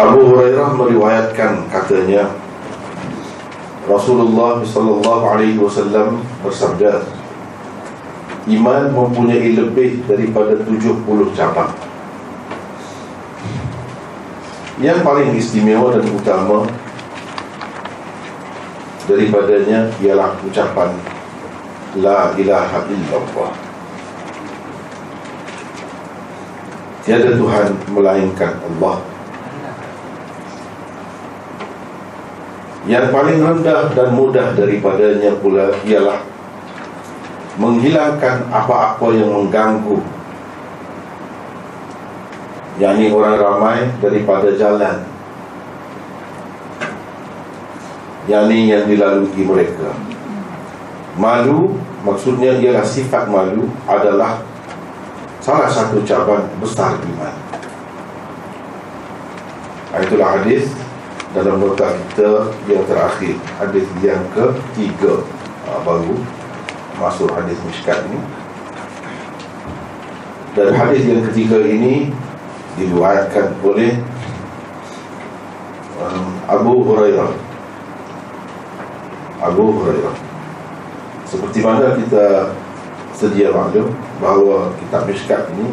Abu Hurairah meriwayatkan katanya Rasulullah sallallahu alaihi wasallam bersabda Iman mempunyai lebih daripada 70 cabang. Yang paling istimewa dan utama Daripadanya ialah ucapan La ilaha illallah. Tiada Tuhan melainkan Allah Yang paling rendah dan mudah daripadanya pula ialah Menghilangkan apa-apa yang mengganggu. Yang ini orang ramai daripada jalan. Yang ini yang dilalui mereka. Malu maksudnya ialah sifat malu adalah Salah satu cabang besar iman. Itulah hadis dalam nota kita yang terakhir. Hadis yang ketiga. Uh, baru masuk hadis miskat ini dan hadis yang ketiga ini diriwayatkan oleh um, Abu Hurairah. Abu Hurairah. Seperti mana kita sedia maklum bahawa kitab miskat ini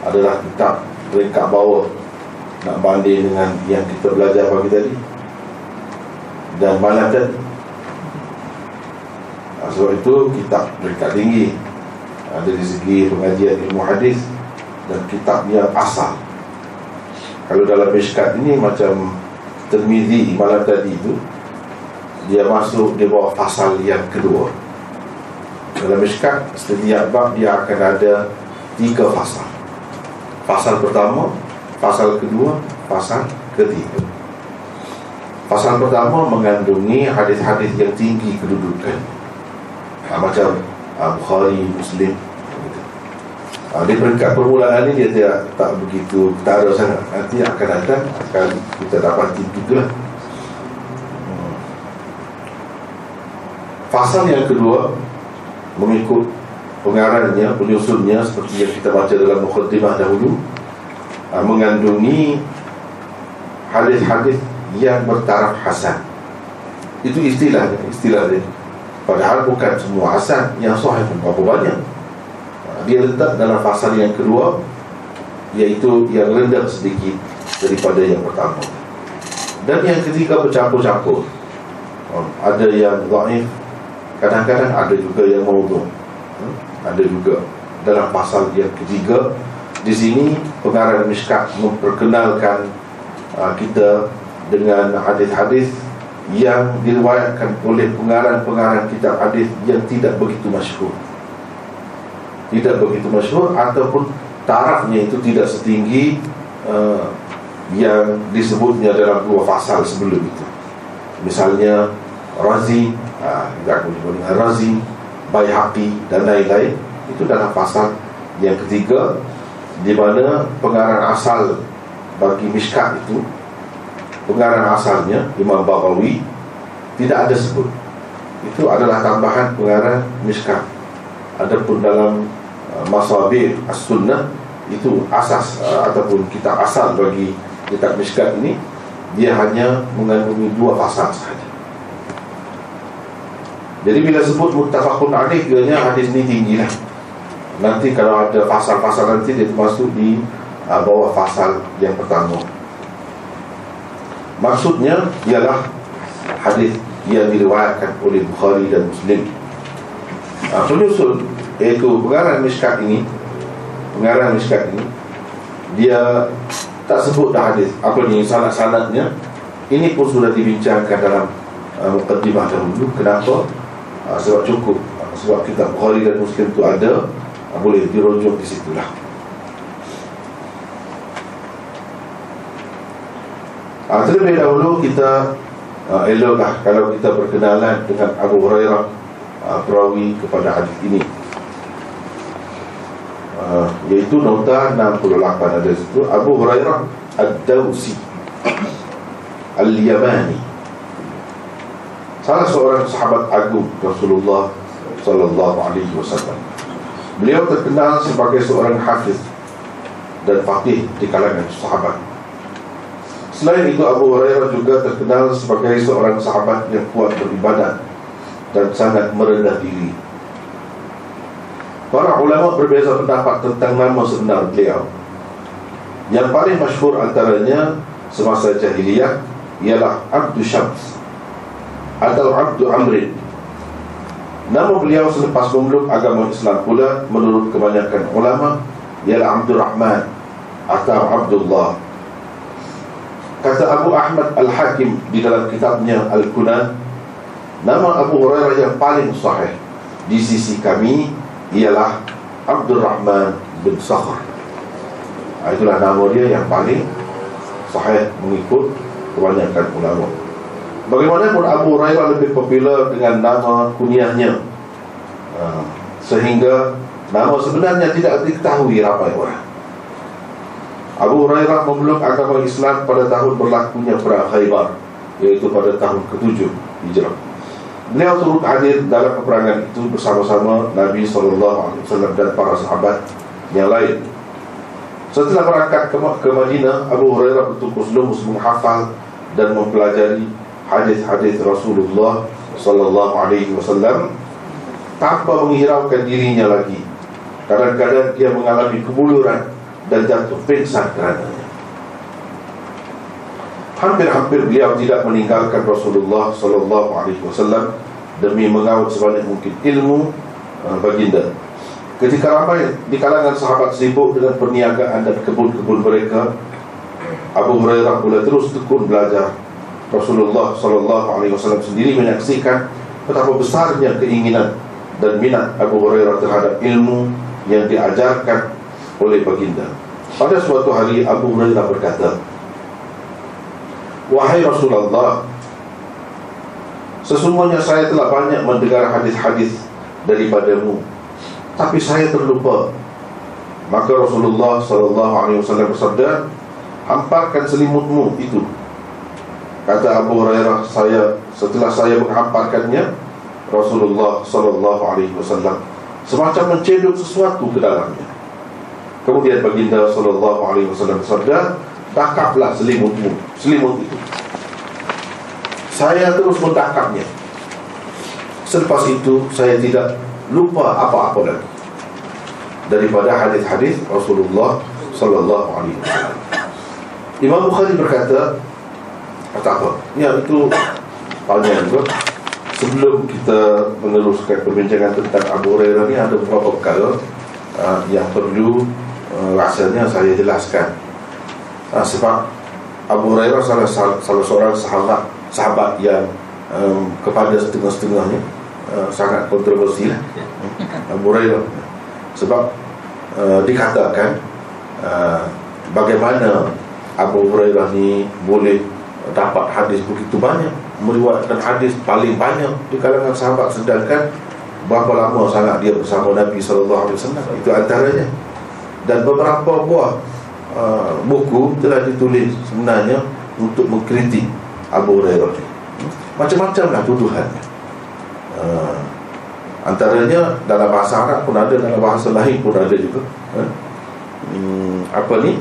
adalah kitab peringkat bawah nak banding dengan yang kita belajar pagi tadi? Dan tadi? Nah, sebab itu kitab mereka tinggi. Ada di segi pengajian ilmu hadis dan kitab yang asal. Kalau dalam mishkat ini macam termizi malam tadi itu dia masuk di bawah pasal yang kedua. Dalam mishkat setiap bab dia akan ada tiga pasal. Pasal pertama Pasal kedua, pasal ketiga. Pasal pertama mengandungi hadis-hadis yang tinggi kedudukan. Ha, Macam ha, Bukhari, Muslim ha, Di peringkat permulaan ini dia tidak tak begitu ketara sangat. Nanti akan datang akan kita dapat juga. Hmm. Pasal yang kedua Mengikut pengarangnya, penyusunnya Seperti yang kita baca dalam Mukhidimah dahulu mengandungi hadis-hadis yang bertaraf hasan. Itu istilah istilah dia. Padahal bukan semua hasan yang sahih pun berapa banyak. Uh, dia letak dalam fasal yang kedua iaitu yang rendah sedikit daripada yang pertama. Dan yang ketiga bercampur-campur. Uh, ada yang dhaif, kadang-kadang ada juga yang maudhu. Uh, ada juga dalam pasal yang ketiga di sini pengarang Mishkat memperkenalkan uh, kita dengan hadis-hadis yang diriwayatkan oleh pengarang-pengarang kitab hadis yang tidak begitu masyhur. Tidak begitu masyhur ataupun tarafnya itu tidak setinggi uh, yang disebutnya dalam dua fasal sebelum itu. Misalnya Razi, uh, Razi, Bayhaqi dan lain-lain itu dalam fasal yang ketiga di mana pengarang asal bagi Mishkat itu pengarang asalnya Imam Baghawi tidak ada sebut. Itu adalah tambahan pengarang Mishkat adapun dalam uh, Masabir As-Sunnah itu asas uh, ataupun kitab asal bagi kitab Mishkat ini dia hanya mengandungi dua pasal sahaja. Jadi bila sebut muttafaqun alaih dia hadis ini tinggilah Nanti kalau ada pasal-pasal nanti dia masuk di uh, bawah pasal yang pertama. Maksudnya ialah hadis yang diriwayatkan oleh Bukhari dan Muslim. Uh, penyusul iaitu pengarang miskat ini, pengarang miskat ini, dia tak sebut dah hadis apa ni sanad-sanadnya. Ini pun sudah dibincangkan dalam uh, mukaddimah dahulu. Kenapa? Uh, sebab cukup. Uh, sebab kita Bukhari dan Muslim itu ada boleh dirujuk di situlah. Ah, terlebih dahulu kita uh, eloklah kalau kita berkenalan dengan Abu Hurairah uh, perawi kepada hadis ini. Uh, iaitu nota 68 ada situ Abu Hurairah Ad-Dawsi Al-Yamani Salah seorang sahabat agung Rasulullah sallallahu alaihi wasallam. Beliau terkenal sebagai seorang hafiz dan faqih di kalangan sahabat. Selain itu Abu Hurairah juga terkenal sebagai seorang sahabat yang kuat beribadat dan sangat merendah diri. Para ulama berbeza pendapat tentang nama sebenar beliau. Yang paling masyhur antaranya semasa jahiliyah ialah Abdu Syams atau Abdu Amrin. Nama beliau selepas memeluk agama Islam pula menurut kebanyakan ulama ialah Abdul Rahman atau Abdullah. Kata Abu Ahmad Al-Hakim di dalam kitabnya Al-Qunan Nama Abu Hurairah yang paling sahih Di sisi kami Ialah Abdul Rahman bin Sakhr. Ah, Itulah nama dia yang paling Sahih mengikut Kebanyakan ulama Bagaimanapun Abu Hurairah lebih popular Dengan nama kunyahnya ah, Sehingga Nama sebenarnya tidak diketahui ramai orang Abu Hurairah memeluk agama Islam pada tahun berlakunya perang Khaybar iaitu pada tahun ke-7 Hijrah. Beliau turut hadir dalam peperangan itu bersama-sama Nabi SAW dan para sahabat yang lain. Setelah berangkat ke, ke Madinah, Abu Hurairah betul-betul lumus menghafal dan mempelajari hadis-hadis Rasulullah sallallahu alaihi wasallam tanpa menghiraukan dirinya lagi. Kadang-kadang dia mengalami kebuluran dan jatuh pingsan kerananya. Hampir-hampir beliau tidak meninggalkan Rasulullah sallallahu alaihi wasallam demi mengawal sebanyak mungkin ilmu uh, baginda. Ketika ramai di kalangan sahabat sibuk dengan perniagaan dan kebun-kebun mereka, Abu Hurairah pula terus tekun belajar. Rasulullah sallallahu alaihi wasallam sendiri menyaksikan betapa besarnya keinginan dan minat Abu Hurairah terhadap ilmu yang diajarkan oleh baginda. Pada suatu hari Abu Hurairah berkata, Wahai Rasulullah, sesungguhnya saya telah banyak mendengar hadis-hadis daripadamu, tapi saya terlupa. Maka Rasulullah sallallahu alaihi wasallam bersabda, "Hamparkan selimutmu itu." Kata Abu Hurairah, saya setelah saya menghamparkannya, Rasulullah sallallahu alaihi wasallam semacam menceduk sesuatu ke dalamnya. Kemudian baginda sallallahu alaihi wasallam bersabda, "Takaplah selimutmu, selimut itu." Saya terus mentakapnya. Selepas itu saya tidak lupa apa-apa lagi daripada hadis-hadis Rasulullah sallallahu alaihi wasallam. Imam Bukhari berkata, kata apa? Ya itu panjang juga. Sebelum kita meneruskan perbincangan tentang Abu Hurairah ni ada beberapa perkara uh, yang perlu uh, rasanya saya jelaskan uh, sebab Abu Hurairah salah, salah, seorang sahabat sahabat yang um, kepada setengah-setengahnya uh, sangat kontroversi lah Abu Hurairah sebab uh, dikatakan uh, bagaimana Abu Hurairah ni boleh dapat hadis begitu banyak meriwayatkan hadis paling banyak di kalangan sahabat. Sedangkan berapa lama sangat dia bersama Nabi SAW itu antaranya. Dan beberapa buah uh, buku telah ditulis sebenarnya untuk mengkritik Abu Hurairah macam-macam lah tuduhannya. Uh, antaranya dalam bahasa Arab pun ada dalam bahasa lain pun ada juga. Uh, hmm, apa ni?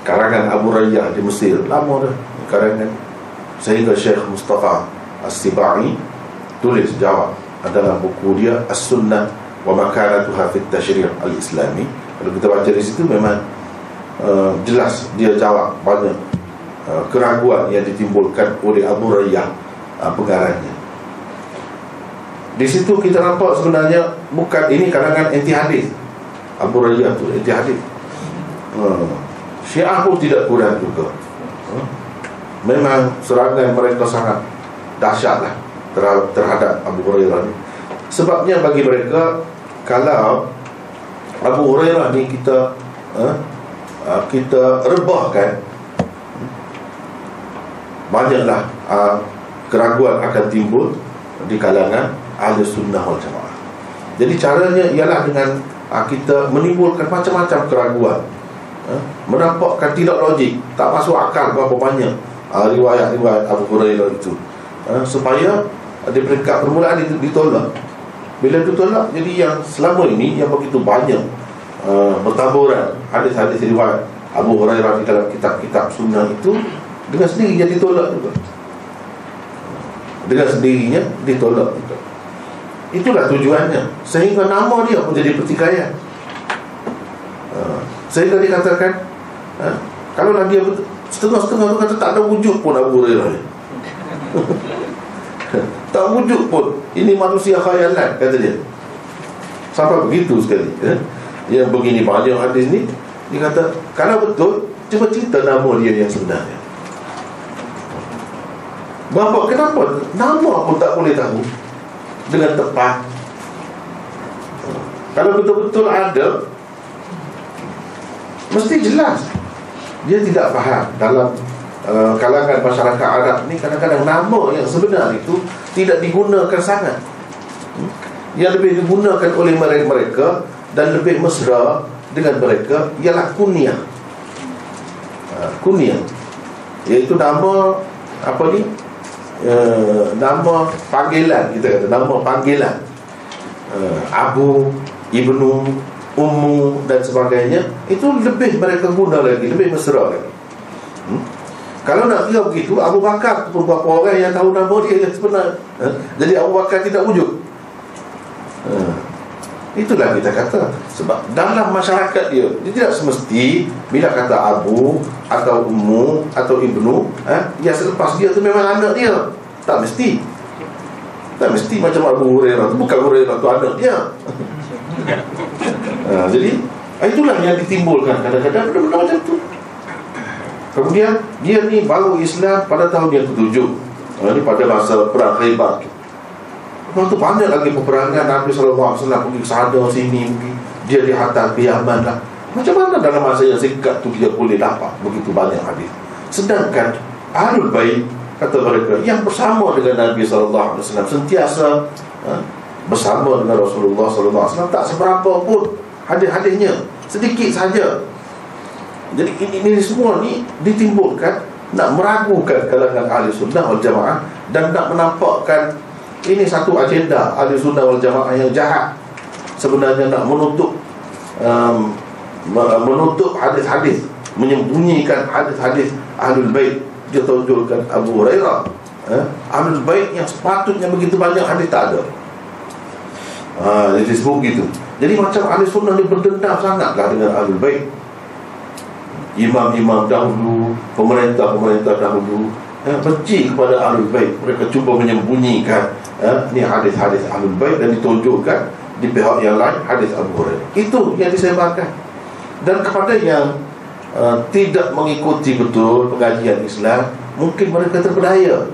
Karangan Abu Rayyah di Mesir. Lama dah karangan sehingga Syekh Mustafa As-Sibai tulis jawab adalah buku dia As-Sunnah wa makanatuha fit tashri' al-islami kalau kita baca di situ memang uh, jelas dia jawab banyak uh, keraguan yang ditimbulkan oleh Abu Rayyah uh, pengarangnya. Di situ kita nampak sebenarnya bukan ini kalangan anti hadis. Abu Rayyah tu anti hadis. Uh, Syiah pun tidak kurang juga. Uh, memang serangan mereka sangat dahsyatlah terhadap, terhadap Abu Hurairah ni. Sebabnya bagi mereka kalau Abu Hurairah ni kita uh, kita rebahkan banyaklah uh, keraguan akan timbul di kalangan ahli sunnah wal jamaah. Jadi caranya ialah dengan uh, kita menimbulkan macam-macam keraguan. Uh, menampakkan tidak logik, tak masuk akal berapa banyak riwayat-riwayat Abu Hurairah itu. Uh, supaya uh, di peringkat permulaan itu ditolak bila itu tolak Jadi yang selama ini Yang begitu banyak uh, Bertaburan Hadis-hadis riwayat Abu Hurairah di dalam kitab-kitab sunnah itu Dengan sendirinya ditolak juga Dengan sendirinya ditolak juga Itulah tujuannya Sehingga nama dia menjadi pertikaian ha. Sehingga dikatakan ha, Kalau dia setengah-setengah tu kata tak ada wujud pun Abu Hurairah Tak wujud pun. Ini manusia khayalan kata dia. Sampai begitu sekali eh? Yang begini banyak hadis ni Dia kata Kalau betul Cuba cerita nama dia yang sebenarnya. Bapak kenapa? Nama pun tak boleh tahu. Dengan tepat. Kalau betul-betul ada Mesti jelas Dia tidak faham Dalam uh, kalangan masyarakat Arab ni Kadang-kadang nama yang sebenar itu Tidak digunakan sangat. Hmm? Yang lebih digunakan oleh mereka Dan lebih mesra Dengan mereka Ialah kunyah. Uh, Kunyah. Iaitu nama Apa ni? Uh, nama panggilan kita kata nama panggilan. Uh, Abu Ibnu Ummu dan sebagainya itu lebih mereka guna lagi lebih mesra lagi. Hmm? kalau nak kira begitu Abu Bakar pun berapa orang yang tahu nama dia yang sebenar uh, jadi Abu Bakar tidak wujud. Uh, itulah kita kata. Sebab dalam masyarakat dia dia tidak semesti bila kata Abu atau Ummu atau Ibnu eh, yang selepas dia tu memang anak dia. Tak mesti. Tak mesti macam Abu Hurairah tu. Bukan Hurairah tu anak dia ha, jadi itulah yang ditimbulkan. Kadang-kadang benda-benda macam tu. Kemudian dia ni baru Islam pada tahun yang ketujuh. Ha, ni pada masa perang Khaybar tu. Lepas tu banyak lagi peperangan. Nabi SAW pergi ke sana sini. Dia dihantar ke Yaman lah. Macam mana dalam masa yang singkat tu Dia boleh dapat begitu banyak hadis? Sedangkan Ahlul Baik Kata mereka Yang bersama dengan Nabi SAW Sentiasa ha, Bersama dengan Rasulullah SAW Tak seberapa pun Hadis-hadisnya. Sedikit saja. Jadi ini, ini semua ni Ditimbulkan Nak meragukan kalangan ahli sunnah wal jamaah Dan nak menampakkan ini satu agenda ahli sunnah wal jamaah yang jahat. Sebenarnya nak menutup um, menutup hadis-hadis menyembunyikan hadis-hadis ahlul bait. Dia tunjukkan Abu Hurairah. Eh? ahlul bait yang sepatutnya begitu banyak hadis tak ada ha, jadi disebut gitu jadi macam ahli sunnah ni berdendam sangatlah dengan ahlul bait imam-imam dahulu pemerintah-pemerintah dahulu ya, benci kepada ahlul bait mereka cuba menyembunyikan eh, ni hadis-hadis Ahlul Bait dan ditunjukkan di pihak yang lain hadis Abu Hurairah. Itu yang disebarkan. Dan kepada yang uh, tidak mengikuti betul pengajian Islam, mungkin mereka terpedaya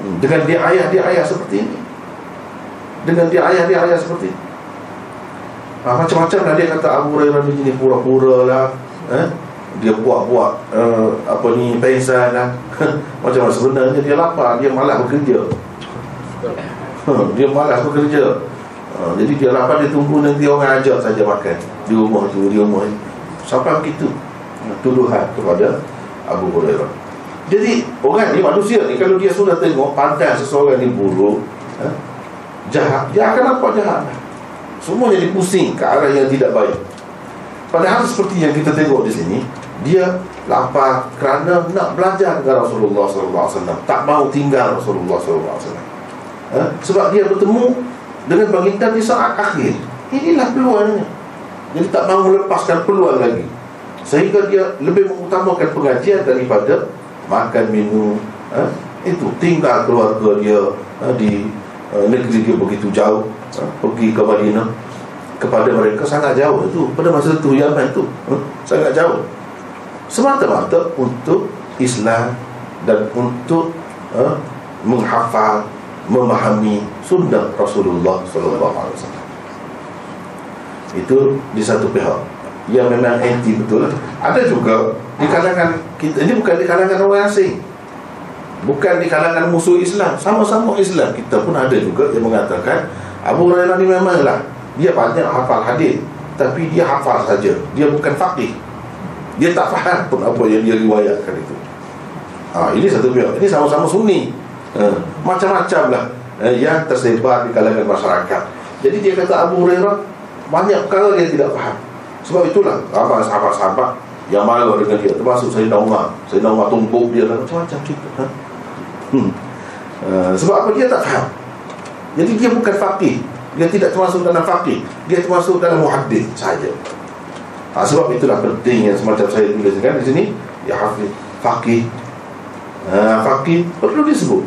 hmm, dengan dia ayah-dia ayah seperti ini. Dengan dia ayah-dia ayah seperti. Ha, macam-macam lah dia kata Abu Hurairah ni jenis pura-pura lah. Eh? Dia buat-buat uh, apa ni pensan lah. macam-macam sebenarnya dia lapar, dia malas bekerja Dia malas bekerja ha, Jadi dia lapar dia tunggu nanti orang ajak saja makan Di rumah tu, di rumah ni Sampai begitu ha, Tuduhan kepada Abu Hurairah Jadi orang ni manusia ni Kalau dia sudah tengok pandang seseorang ni buruk ha, Jahat. Dia akan nampak jahat. Semua jadi pusing ke arah yang tidak baik. Padahal seperti yang kita tengok di sini Dia lapar kerana nak belajar dengan Rasulullah SAW Tak mahu tinggal Rasulullah SAW ha? Sebab dia bertemu Dengan baginda di saat akhir. Inilah peluangnya. Jadi tak mahu melepaskan peluang lagi. Sehingga dia lebih mengutamakan pengajian Daripada makan, minum ha? Itu tinggal keluarga dia ha? Di negeri dia begitu jauh ha? Pergi ke Madinah Kepada mereka sangat jauh itu Pada masa itu Yaman itu ha? Sangat jauh Semata-mata untuk Islam Dan untuk ha? Menghafal memahami sunnah Rasulullah sallallahu alaihi wasallam. Itu di satu pihak yang memang anti betul. Ada juga di kalangan kita ini bukan di kalangan orang asing. Bukan di kalangan musuh Islam, sama-sama Islam. Kita pun ada juga yang mengatakan Abu Hurairah ni memanglah dia banyak hafal hadis, tapi dia hafal saja. Dia bukan faqih. Dia tak faham pun apa yang dia riwayatkan itu. Ha, ini satu pihak. Ini sama-sama sunni. Eh, macam-macam lah uh, yang tersebar di kalangan masyarakat. Jadi dia kata Abu Hurairah banyak perkara dia tidak faham. Sebab itulah sahabat-sahabat yang marah dengan dia termasuk Sayyidina Umar Sayyidina Umar tumbuk dia macam-macam cerita ha? Hmm. uh, sebab apa? Dia tak faham. Jadi dia bukan faqih. Dia tidak termasuk dalam faqih. Dia termasuk dalam muhaddis saja. Ha, sebab itulah penting yang semacam saya tuliskan di sini. Ya hafiz faqih. Uh, faqih perlu disebut.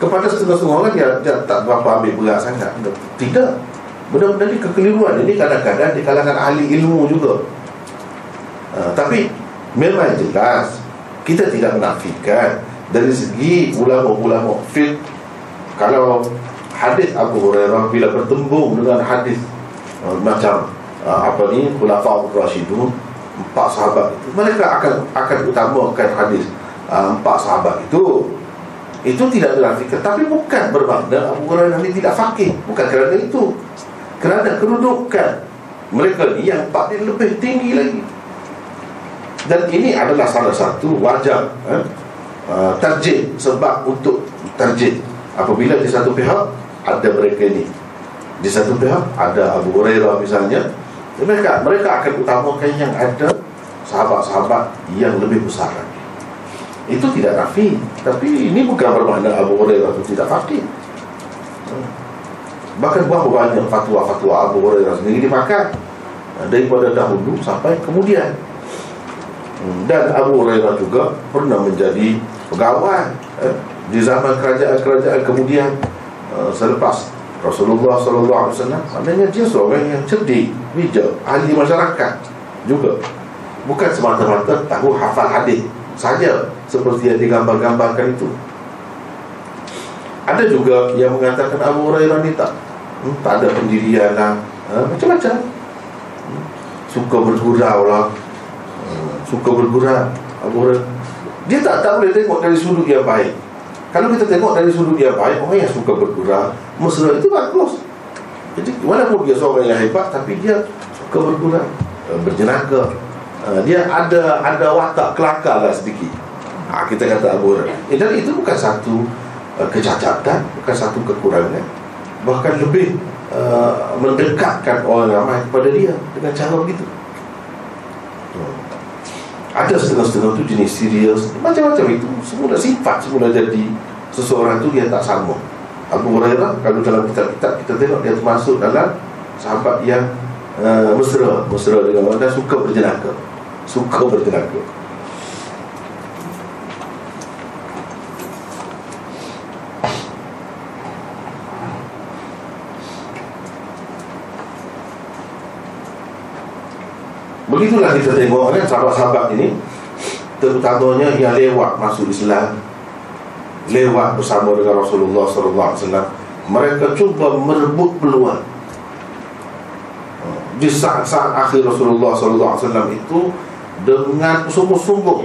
Kepada setengah-setengah orang dia, dia tak berapa ambil berat sangat. Tidak. Benda-benda ni kekeliruan. Ini kadang-kadang di kalangan ahli ilmu juga. Uh, tapi memang jelas. Kita tidak menafikan dari segi ulama-ulama fiqh kalau hadis Abu Hurairah bila bertembung dengan hadis uh, macam uh, apa ni khulafaur rasyidun empat sahabat itu mereka akan akan utamakan hadis uh, empat sahabat itu. Itu tidak menafikan tapi bukan bermakna Abu Hurairah ini tidak fakih bukan kerana itu. Kerana kedudukan mereka ni yang empat ni lebih tinggi lagi. Dan ini adalah salah satu wajar eh, uh, tarjih sebab untuk tarjih apabila di satu pihak ada mereka ini di satu pihak ada Abu Hurairah misalnya mereka mereka akan utamakan yang ada sahabat-sahabat yang lebih besar itu tidak nafi tapi ini bukan bermakna Abu Hurairah itu tidak fakir bahkan berapa banyak fatwa-fatwa Abu Hurairah sendiri dimakan daripada dahulu sampai kemudian. Hmm. dan Abu Hurairah juga pernah menjadi pegawai eh, di zaman kerajaan-kerajaan kemudian uh, selepas Rasulullah sallallahu alaihi wasallam maknanya dia seorang yang cerdik bijak ahli masyarakat juga. Bukan semata-mata tahu hafal hadis saja seperti yang digambar-gambarkan itu. Ada juga yang mengatakan Abu Hurairah ni tak hmm, tak ada pendirian lah ha, macam-macam. Hmm, suka bergurau lah. Suka bergurau Abu dia tak tak boleh tengok dari sudut yang baik. Kalau kita tengok dari sudut yang baik orang yang suka bergurau mesra itu bagus. Jadi walaupun dia seorang yang hebat tapi dia suka bergurau eh, berjenaga eh, dia ada ada watak kelakar lah sedikit. Ha, kita kata Abu eh, dan itu bukan satu uh, kecacatan bukan satu kekurangan. Bahkan lebih uh, mendekatkan orang ramai kepada dia dengan cara begitu ada setengah-setengah tu jenis serius Macam-macam itu. Semula sifat semula jadi Seseorang tu dia tak sama Abu Hurairah Kalau dalam kitab-kitab kita tengok Dia termasuk dalam Sahabat yang uh, Mesra. Mesra dengan orang. Dan suka berjenaka. Suka berjenaka Begitulah kita tengok kan sahabat-sahabat ini. Terutamanya yang lewat masuk Islam Lewat bersama dengan Rasulullah SAW Mereka cuba merebut peluang. Di saat-saat akhir Rasulullah SAW itu Dengan sungguh-sungguh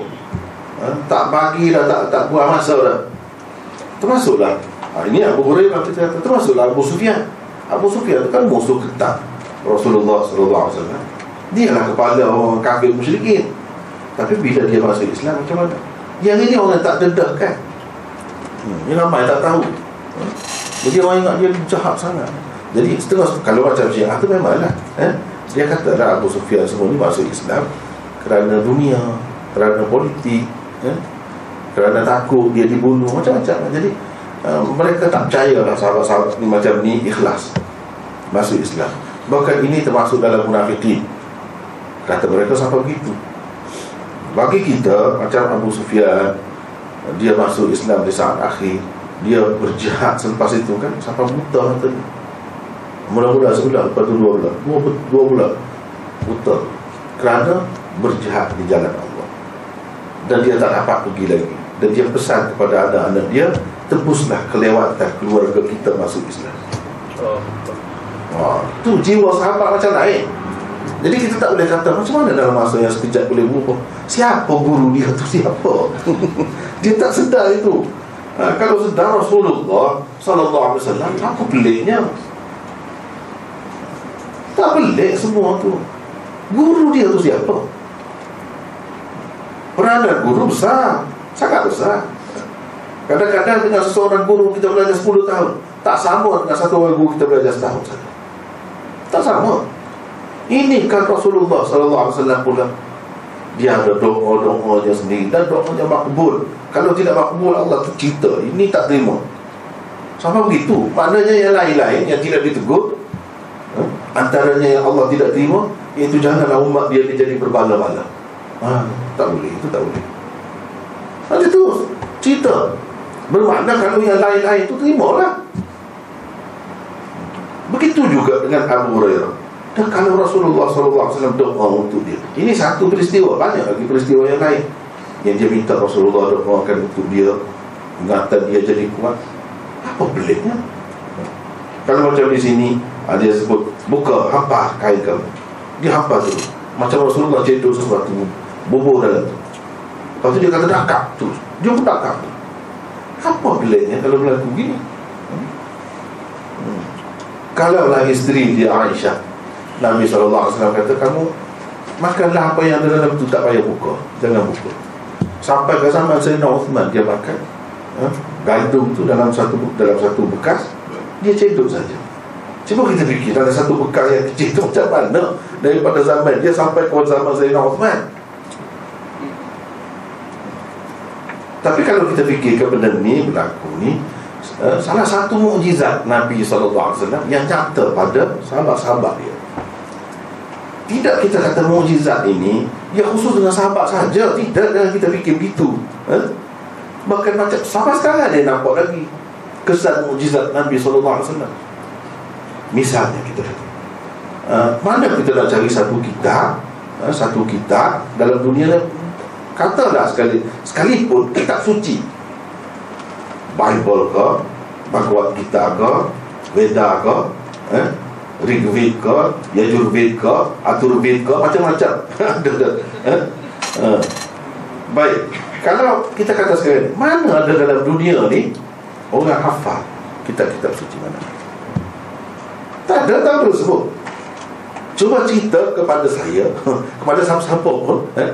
ha, Tak bagi dah, tak, tak buang masa dah. Termasuklah ha, Ini Abu Hurairah kita kata Termasuklah Abu Sufyan. Abu Sufyan itu kan musuh ketat Rasulullah SAW dia lah kepala orang kafir musyrikin. Tapi bila dia masuk Islam macam mana? Yang ini orang tak dedah kan? Hmm, Ini ramai tak tahu. Hmm. Jadi orang ingat dia jahat sangat. Jadi setengah Kalau macam syiah tu memanglah eh? Dia kata lah Abu Sufyan semua ni masuk Islam Kerana dunia Kerana politik eh? Kerana takut dia dibunuh Macam-macam. Jadi uh, mereka tak percaya lah Sahabat-sahabat ni macam ni ikhlas Masuk Islam. Bahkan ini termasuk dalam munafikin Kata mereka sampai begitu. Bagi kita Macam Abu Sufyan Dia masuk Islam di saat akhir Dia berjihad selepas itu kan Sampai buta tadi Mula-mula sebulan Lepas itu dua bulan Dua, dua bulan Buta. Kerana berjihad di jalan Allah. Dan dia tak dapat pergi lagi. Dan dia pesan kepada anak-anak dia Tebuslah kelewatan keluarga kita masuk Islam. Oh, Wah, tu jiwa sahabat macam lain jadi kita tak boleh kata macam mana dalam masa yang sekejap boleh berubah. Siapa guru dia tu siapa? dia tak sedar itu. Ha, kalau sedar Rasulullah sallallahu alaihi wasallam apa peliknya? Tak pelik semua tu. Guru dia tu siapa? Peranan guru besar, sangat besar. Kadang-kadang dengan seseorang guru kita belajar 10 tahun Tak sama dengan satu orang guru kita belajar setahun saja Tak sama ini kan Rasulullah sallallahu alaihi wasallam pula dia ada doa-doa dia sendiri dan doanya makbul. Kalau tidak makbul Allah tu cerita ini tak terima. Sama begitu. Maknanya yang lain-lain yang tidak ditegur ha? antaranya yang Allah tidak terima iaitu janganlah umat dia jadi berbala-bala. Ha, tak boleh itu tak boleh. Nanti tu cerita. Bermakna kalau yang lain-lain tu terimalah. Begitu juga dengan Abu Hurairah Dan kalau Rasulullah SAW doa untuk dia. Ini satu peristiwa Banyak lagi peristiwa yang lain. Yang dia minta Rasulullah doakan untuk dia Ingatan dia jadi kuat. Apa peliknya Kalau macam di sini ah, Dia sebut Buka hampa kain kamu. Dia hampa tu. Macam Rasulullah cedok sesuatu Bubuh dalam tu. Lepas tu dia kata dakap tu. Dia pun dakap tu Apa peliknya kalau berlaku gini? Kalaulah isteri dia Aisyah Nabi SAW kata kamu Makanlah apa yang ada dalam tu Tak payah buka Jangan buka Sampai ke zaman Sayyidina Uthman Dia makan ha? Gandum tu dalam satu dalam satu bekas Dia cedok saja. Cuba kita fikir Dalam satu bekas yang kecil tu Macam mana? Daripada zaman dia Sampai ke zaman Sayyidina Uthman. Tapi kalau kita fikir ke benda ni Berlaku ni Eh, salah satu mukjizat Nabi SAW yang nyata pada sahabat-sahabat dia. Tidak kita kata mukjizat ini ya khusus dengan sahabat saja, tidak dengan kita fikir begitu. Eh? Bahkan macam sahabat sekarang dia nampak lagi kesan mukjizat Nabi SAW. Misalnya kita uh, mana kita nak cari satu kitab, uh, satu kitab dalam dunia ni katalah sekali sekalipun kitab suci Bible ke Bhagavad Gita ke Veda ke eh? Rigved ke Yajurved ke Aturved ke Macam-macam eh? uh. Baik Kalau kita kata sekarang Mana ada dalam dunia ni Orang hafal Kitab-kitab suci mana? Tak ada perlu sebut. Cuba cerita kepada saya Kepada siapa-siapa pun eh?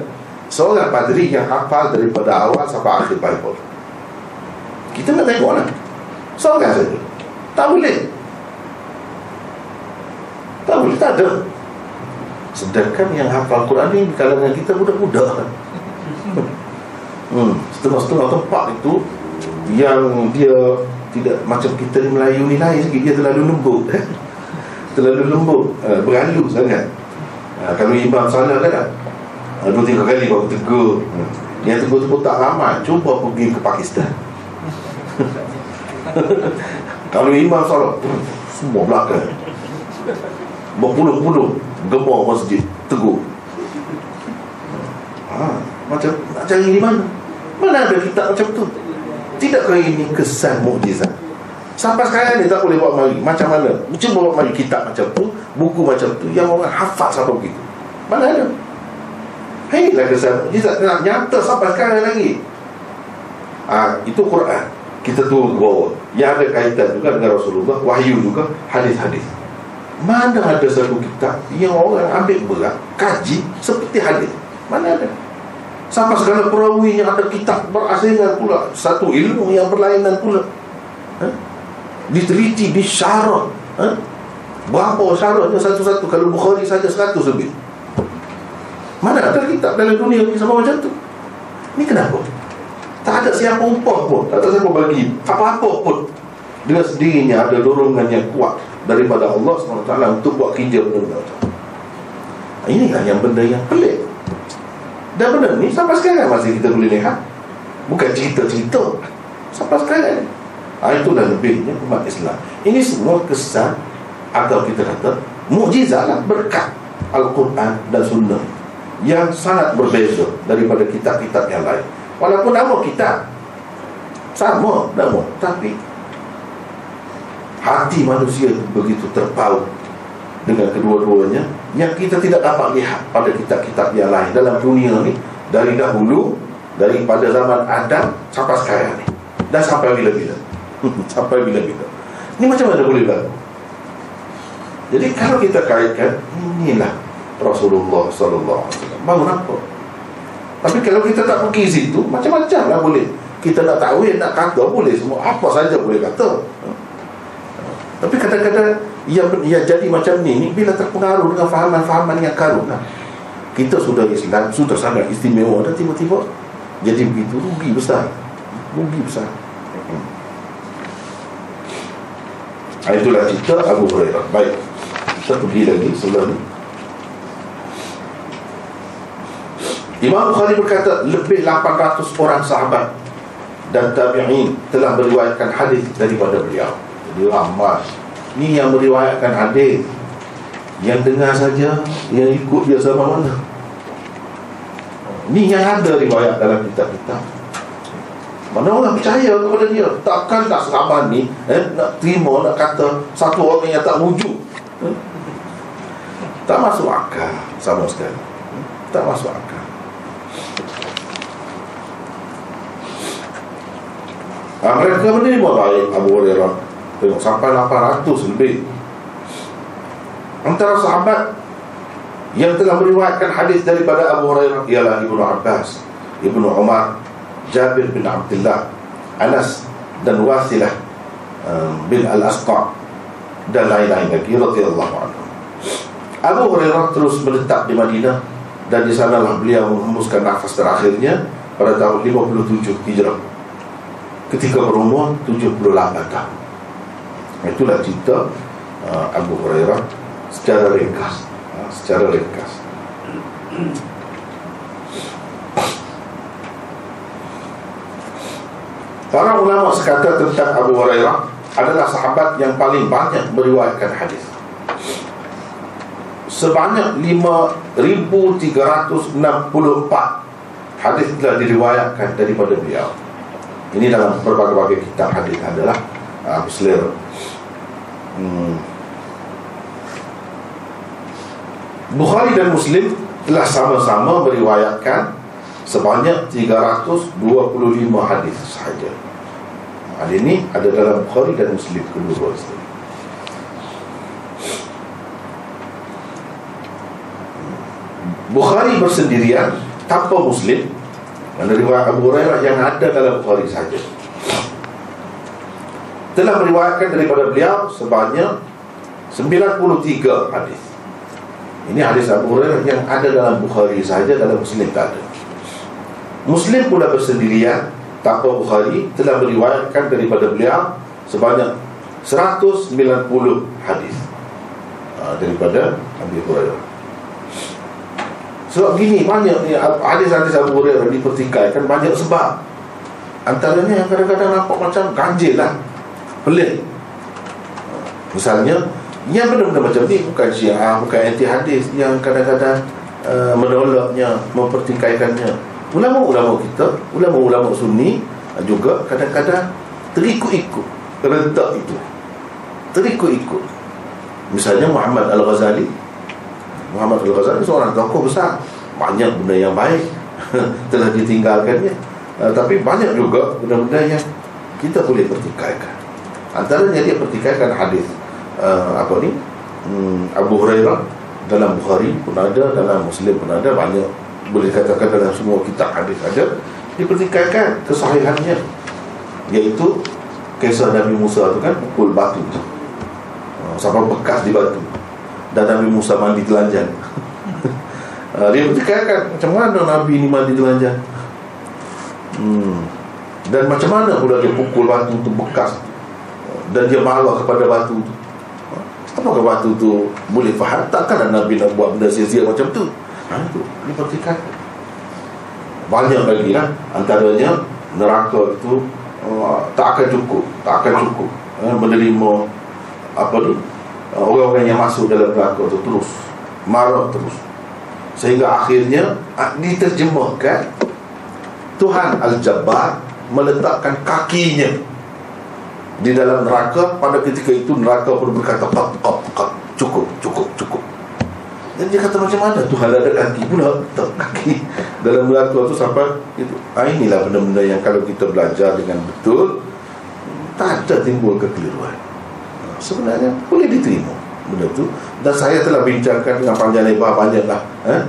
Seorang padri yang hafal Daripada awal sampai akhir Bible. Kita nak tengok lah Seorang saja. Tak boleh Tak boleh, tak ada. Sedangkan yang hafal Quran ni Di kalangan kita budak-budak. Hmm. Setengah-setengah tempat itu Yang dia Tidak macam kita ni Melayu ni lain sikit Dia terlalu lembut eh? Terlalu lembut uh, Berhalu sangat. Uh, Kalau imam salah kan uh, Dua tiga kali baru tegur. Uh, Yang tegur-tegur tak ramai Cuba pergi ke Pakistan. Kalau imam salat Semua belakang Berpuluh-puluh Gemar masjid Tegur. Ha, Macam Nak cari di mana? Mana ada kitab macam tu? Tidakkah ini kesan mukjizat Sampai sekarang ni tak boleh buat mari. Macam mana? Cuba buat mari kitab macam tu Buku macam tu Yang orang hafal sampai begitu. Mana ada? Inilah kesan mukjizat Nyata sampai sekarang lagi. Ha, Itu Quran. Kita turun ke bawah yang ada kaitan juga dengan Rasulullah wahyu juga hadis-hadis mana ada satu kitab yang orang ambil berat kaji seperti hadis mana ada? Sampai segala perawi yang ada kitab berasingan pula satu ilmu yang berlainan pula. Ha? diteliti disyarah ha? berapa syaratnya satu-satu? Kalau Bukhari saja seratus lebih. Mana ada kitab dalam dunia ni sama macam tu? Ni kenapa? Tak ada siapa upah pun Tak ada siapa bagi Apa-apa pun. Dengan sendirinya ada dorongan yang kuat Daripada Allah SWT Untuk buat kerja benda-benda Inilah yang benda yang pelik. Dan benda ni Sampai sekarang masih kita boleh lihat. Bukan cerita-cerita. Sampai sekarang. Ha, Itulah lebihnya umat Islam. Ini semua kesan Atau kita kata Mujizat lah berkat Al-Quran dan Sunnah Yang sangat berbeza Daripada kitab-kitab yang lain. Walaupun nama kita Sama nama Tapi Hati manusia begitu terpaut Dengan kedua-duanya Yang kita tidak dapat lihat pada kitab-kitab yang lain. Dalam dunia ni Dari dahulu Daripada zaman Adam Sampai sekarang ni. Dan sampai bila-bila. Sampai bila-bila. Ini macam mana boleh berlaku Jadi kalau kita kaitkan Inilah Rasulullah SAW Bangun apa tapi kalau kita tak pergi situ Macam-macam lah boleh. Kita nak tahu nak kata boleh semua. Apa saja boleh kata Tapi kadang-kadang yang, yang jadi macam ni, ni Bila terpengaruh dengan fahaman-fahaman yang karun lah. kita sudah Islam sudah sangat istimewa dan tiba-tiba jadi begitu rugi besar rugi besar hmm. itulah cerita Abu Hurairah baik kita pergi lagi sebelum ni Imam Bukhari berkata lebih 800 orang sahabat dan tabi'in telah meriwayatkan hadis daripada beliau. Jadi ramai. Ni yang meriwayatkan hadis. Yang dengar saja, yang ikut dia sama mana. Ni yang ada riwayat dalam kitab-kitab. Mana orang percaya kepada dia? Takkan tak sahabat ni eh, nak terima, nak kata satu orang yang tak wujud. Eh? Tak masuk akal sama sekali. Tak masuk akal. ha, Mereka menerima baik Abu Hurairah Tengok sampai 800 lebih Antara sahabat Yang telah meriwayatkan hadis daripada Abu Hurairah Ialah Ibnu Abbas Ibnu Umar Jabir bin Abdullah Anas dan Wasilah um, bin Al-Asqa dan lain-lain lagi radhiyallahu anhu. Abu Hurairah terus menetap di Madinah dan di sanalah beliau menghembuskan nafas terakhirnya pada tahun 57 Hijrah ketika berumur 78 tahun. Itulah cerita uh, Abu Hurairah secara ringkas, uh, secara ringkas. Para ulama sekata tentang Abu Hurairah adalah sahabat yang paling banyak meriwayatkan hadis. Sebanyak 5364 hadis telah diriwayatkan daripada beliau. Ini dalam berbagai-bagai kitab hadis adalah uh, selera. Hmm. Bukhari dan Muslim telah sama-sama meriwayatkan sebanyak 325 hadis sahaja. Hadis ini ada dalam Bukhari dan Muslim kedua. Bukhari bersendirian tanpa Muslim dan riwayat Abu Hurairah yang ada dalam Bukhari saja Telah meriwayatkan daripada beliau sebanyak 93 hadis. Ini hadis Abu Hurairah yang ada dalam Bukhari saja dalam Muslim tak ada. Muslim pula bersendirian tanpa Bukhari telah meriwayatkan daripada beliau sebanyak 190 hadis ha, daripada Abu Hurairah. Sebab gini banyak ni hadis-hadis Abu Hurairah dipertikaikan banyak sebab. Antaranya yang kadang-kadang nampak macam ganjil lah. Pelik. Misalnya yang benda-benda macam ni bukan syiah, bukan anti hadis yang kadang-kadang uh, menolaknya, mempertikaikannya. Ulama-ulama kita, ulama-ulama sunni juga kadang-kadang terikut-ikut rentak itu. Terikut-ikut. Misalnya Muhammad Al-Ghazali Muhammad Al-Ghazali seorang tokoh besar banyak benda yang baik telah ditinggalkannya uh, tapi banyak juga benda-benda yang kita boleh pertikaikan antaranya dia pertikaikan hadis uh, apa ni? Hmm, Abu Hurairah dalam Bukhari pun ada dalam Muslim pun ada banyak boleh katakan dalam semua kitab hadis ada. Dipertikaikan kesahihannya iaitu kisah Nabi Musa tu kan pukul batu. Tu uh, sampai bekas di batu. Dan Nabi Musa mandi telanjang. Uh, dia bercakap macam mana Nabi ni mandi telanjang. Hmm. dan macam mana pula dia pukul batu tu bekas dan dia marah kepada batu tu. Apakah batu tu boleh faham? Takkan Nabi nak buat benda sia-sia macam tu? Ha, itu dia bercakap banyak lagi lah. Antaranya neraka itu uh, tak akan cukup. Tak akan cukup. Uh, menerima apa ni Uh, orang-orang yang masuk dalam neraka tu terus. Marah terus. Sehingga akhirnya uh, diterjemahkan Tuhan Al-Jabbar meletakkan kakinya di dalam neraka pada ketika itu neraka pun berkata kap, kap, kap, cukup cukup cukup. Dan dia kata macam mana Tuhan ada kaki pula? Kaki. Dalam neraka tu sampai itu ah, inilah benda-benda yang kalau kita belajar dengan betul tak ada timbul kekeliruan. Sebenarnya boleh diterima benda tu. Dan saya telah bincangkan dengan panjang lebar banyak lah eh?